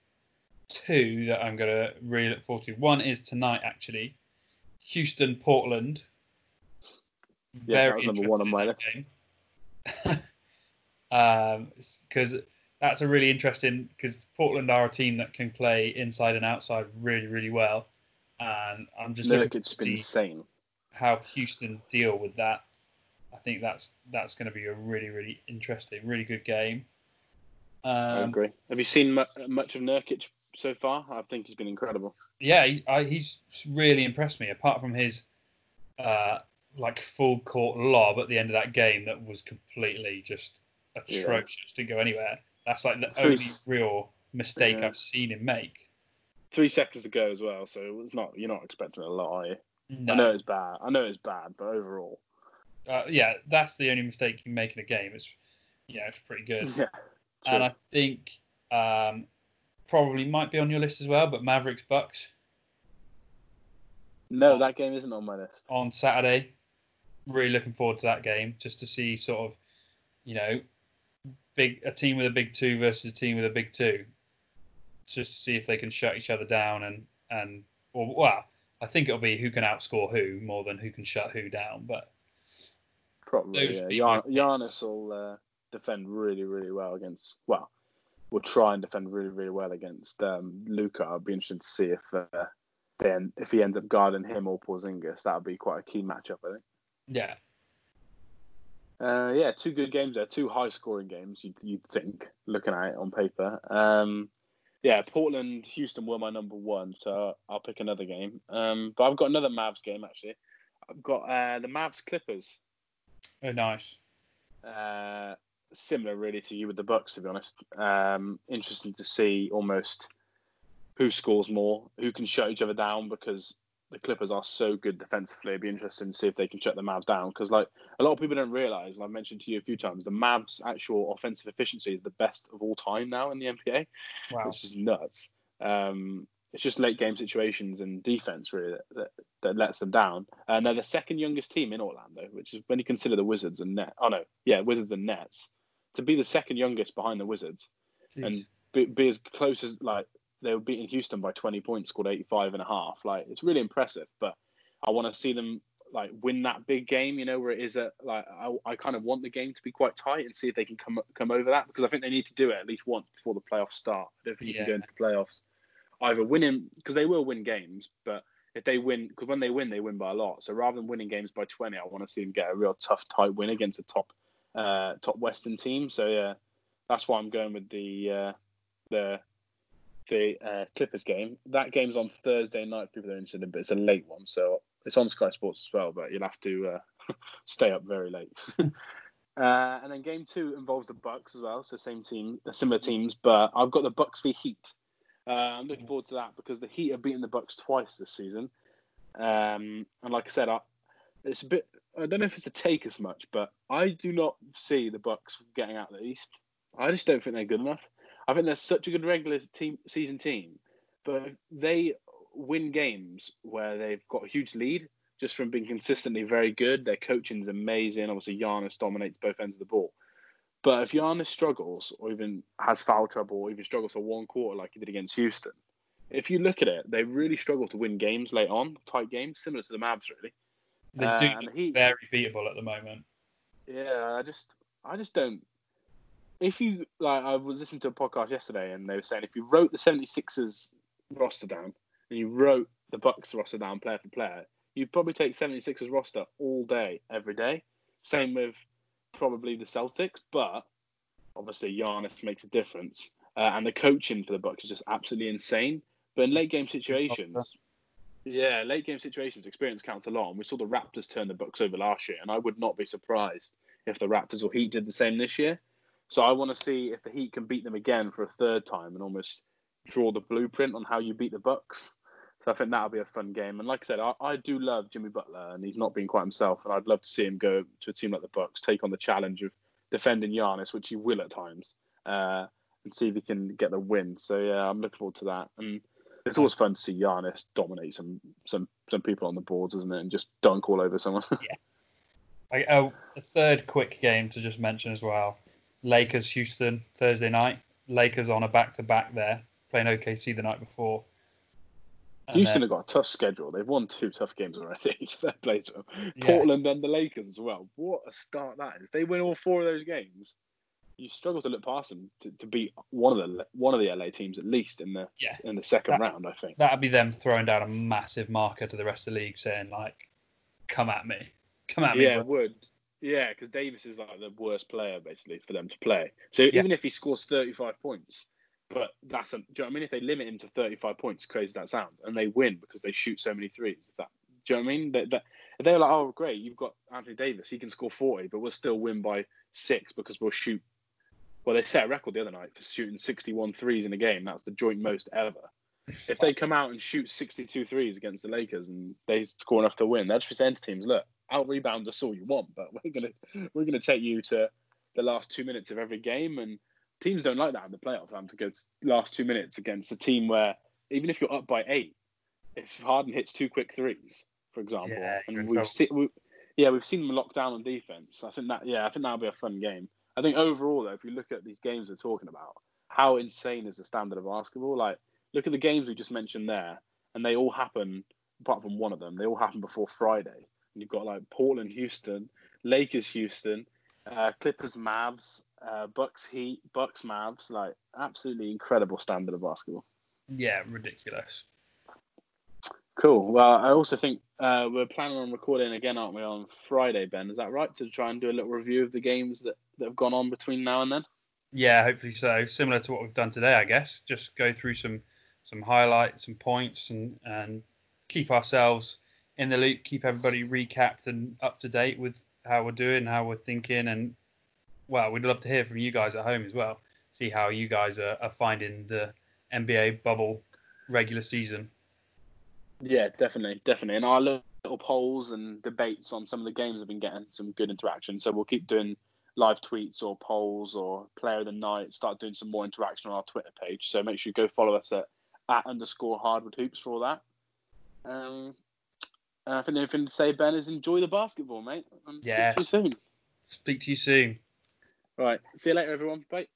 [SPEAKER 2] two that I'm going to really look forward to. One is tonight, actually. Houston, Portland.
[SPEAKER 1] Yeah, that was number one on my
[SPEAKER 2] interested in that game. Because that's a really interesting. Because Portland are a team that can play inside and outside really, really well, and I'm just looking
[SPEAKER 1] Nurkic's
[SPEAKER 2] to see
[SPEAKER 1] insane.
[SPEAKER 2] how Houston deal with that. I think that's that's going to be a really, really interesting, really good game.
[SPEAKER 1] I
[SPEAKER 2] Um,
[SPEAKER 1] agree. Have you seen much of Nurkic so far? I think he's been incredible.
[SPEAKER 2] yeah, he, I, he's really impressed me. Apart from his uh, like full court lob at the end of that game, that was completely just
[SPEAKER 1] Yeah.
[SPEAKER 2] atrocious. Didn't go anywhere. That's like the
[SPEAKER 1] Three
[SPEAKER 2] only real mistake
[SPEAKER 1] Yeah.
[SPEAKER 2] I've seen him make.
[SPEAKER 1] Three seconds to go as well, so it's not you're not expecting a lot, are you?
[SPEAKER 2] No,
[SPEAKER 1] I know it's bad. I know it's bad, but overall,
[SPEAKER 2] uh, yeah, that's the only mistake you make in a game. It's you know it's pretty good.
[SPEAKER 1] yeah.
[SPEAKER 2] and. I think um, probably might be on your list as well. But Mavericks Bucks
[SPEAKER 1] no, that game isn't on my list.
[SPEAKER 2] on Saturday. Really looking forward to that game, just to see sort of, you know, big a team with a big two versus a team with a big two, just to see if they can shut each other down and and or well, I think it'll be who can outscore who more than who can shut who down. But
[SPEAKER 1] Probably, yeah. Gian- Giannis will uh, defend really, really well against. Well, will try and defend really, really well against um, Luka. I'd be interested to see if uh, then if he ends up guarding him or Porzingis. That would be quite a key matchup, I think.
[SPEAKER 2] yeah,
[SPEAKER 1] Uh, yeah, two good games there, two high-scoring games. You'd, you'd think, looking at it on paper. Um, yeah, Portland, Houston were my number one, so I'll pick another game. Um, but I've got another Mavs game actually. I've got uh, the Mavs Clippers.
[SPEAKER 2] oh nice.
[SPEAKER 1] Uh, similar really to you with the Bucks, to be honest. Um, interesting to see almost who scores more, who can shut each other down because the Clippers are so good defensively. It'd be interesting to see if they can shut the Mavs down because, like, a lot of people don't realize, and I've mentioned to you a few times, the Mavs' actual offensive efficiency is the best of all time now in the NBA,
[SPEAKER 2] Wow.
[SPEAKER 1] which is nuts. Um, it's just late game situations and defense really that, that, that lets them down. And they're the second youngest team in Orlando, which is when you consider the Wizards and Net. Oh no, yeah, Wizards and Nets to be the second youngest behind the Wizards and be, be as close as like they were beating Houston by 20 points, scored 85 and a half. Like it's really impressive, but I want to see them like win that big game, you know, where it is a like I, I kind of want the game to be quite tight and see if they can come come over that because I think they need to do it at least once before the playoffs start. I don't think you
[SPEAKER 2] Yeah.
[SPEAKER 1] can go into the playoffs either winning because they will win games, but if they win, because when they win, they win by a lot. So rather than winning games by 20, I want to see them get a real tough, tight win against a top uh, top Western team. So yeah, that's why I'm going with the uh, the the uh, Clippers game. That game's on Thursday night. People are interested in, but it's a late one, so it's on Sky Sports as well. But you'll have to uh, stay up very late. uh, and then game two involves the Bucks as well, so same team, uh, similar teams. But I've got the Bucks v Heat. Uh, I'm looking forward to that because the Heat have beaten the Bucks twice this season. Um, and like I said, I, it's a bit. I don't know if it's a take as much, but I do not see the Bucks getting out of the East. I just don't think they're good enough. I think they're such a good regular team, season team, but they win games where they've got a huge lead just from being consistently very good. Their coaching is amazing. Obviously, Giannis dominates both ends of the ball. But if Giannis struggles or even has foul trouble or even struggles for one quarter like he did against Houston, if you look at it, they really struggle to win games late on, tight games, similar to the Mavs, really.
[SPEAKER 2] They
[SPEAKER 1] Uh,
[SPEAKER 2] do
[SPEAKER 1] and
[SPEAKER 2] look
[SPEAKER 1] he-
[SPEAKER 2] very beatable at the moment.
[SPEAKER 1] Yeah, I just, I just don't. If you like, I was listening to a podcast yesterday, and they were saying if you wrote the 76ers roster down and you wrote the Bucks roster down player for player, you'd probably take 76ers roster all day, every day. Same with probably the Celtics, but obviously Giannis makes a difference, uh, and the coaching for the Bucks is just absolutely insane. But in late game situations, yeah, late game situations, experience counts a lot. And we saw the Raptors turn the Bucks over last year, and I would not be surprised if the Raptors or Heat did the same this year. So I want to see if the Heat can beat them again for a third time and almost draw the blueprint on how you beat the Bucks. So I think that'll be a fun game. And like I said, I, I do love Jimmy Butler, and he's not been quite himself. And I'd love to see him go to a team like the Bucks, take on the challenge of defending Giannis, which he will at times, uh, and see if he can get the win. So yeah, I'm looking forward to that. And it's always fun to see Giannis dominate some some some people on the boards, isn't it? And just dunk all over someone.
[SPEAKER 2] I, oh, a third quick game to just mention as well. Lakers Houston Thursday night. Lakers on a back to back there, playing OKC the night before. And
[SPEAKER 1] Houston
[SPEAKER 2] then-
[SPEAKER 1] have got a tough schedule. They've won two tough games already. Fair play to them.
[SPEAKER 2] yeah,
[SPEAKER 1] Portland and the Lakers as well. What a start that is. If they win all four of those games, you struggle to look past them to, to beat one of the one of the LA teams at least in the
[SPEAKER 2] Yeah.
[SPEAKER 1] in the second
[SPEAKER 2] That-
[SPEAKER 1] round. I think.
[SPEAKER 2] that'd be them throwing down a massive marker to the rest of the league, saying like, "Come at me, come at me."
[SPEAKER 1] Yeah,
[SPEAKER 2] bro."
[SPEAKER 1] it would. Yeah, because Davis is like the worst player basically for them to play. So
[SPEAKER 2] Yeah.
[SPEAKER 1] even if he scores 35 points, but that's a, do you know what I mean? If they limit him to 35 points, crazy that sounds, and they win because they shoot so many threes. That, do you know what I mean? That, that, they're like, oh, great, you've got Anthony Davis. He can score 40, but we'll still win by six because we'll shoot. Well, they set a record the other night for shooting 61 threes in a game. That's the joint most ever. If they come out and shoot 62 threes against the Lakers and they score enough to win, they'll just be saying to teams, look, out rebound us all you want, but we're gonna we're gonna take you to the last two minutes of every game, and teams don't like that in the playoffs. Having to go to last two minutes against a team where even if you're up by eight, if Harden hits two quick threes, for example,
[SPEAKER 2] Yeah,
[SPEAKER 1] and we've seen, we, yeah, we've seen them lock down on defense. I think that yeah, I think that'll be a fun game. I think overall though, if you look at these games we're talking about, how insane is the standard of basketball? Like, look at the games we just mentioned there, and they all happen apart from one of them. They all happen before Friday. And you've got like Portland, Houston, Lakers, Houston, uh, Clippers, Mavs, uh, Bucks, Heat, Bucks, Mavs. Like absolutely incredible standard of basketball.
[SPEAKER 2] yeah, ridiculous.
[SPEAKER 1] Cool. Well, I also think uh, we're planning on recording again, aren't we, on Friday, Ben? Is that right? To try and do a little review of the games that, that have gone on between now and then.
[SPEAKER 2] Yeah, hopefully so. Similar to what we've done today, I guess. Just go through some some highlights, some points, and and keep ourselves in the loop. Keep everybody recapped and up to date with how we're doing, how we're thinking, and well, we'd love to hear from you guys at home as well. See how you guys are, are finding the NBA bubble regular season.
[SPEAKER 1] Yeah, definitely, definitely. And our little polls and debates on some of the games have been getting some good interaction. So we'll keep doing live tweets or polls or player of the night. Start doing some more interaction on our Twitter page. So make sure you go follow us at at underscore hardwood hoops for all that. Um, and I think the only thing to say, Ben, is enjoy the basketball, mate. And speak to you soon.
[SPEAKER 2] Speak to you soon.
[SPEAKER 1] Right. See you later, everyone. Bye.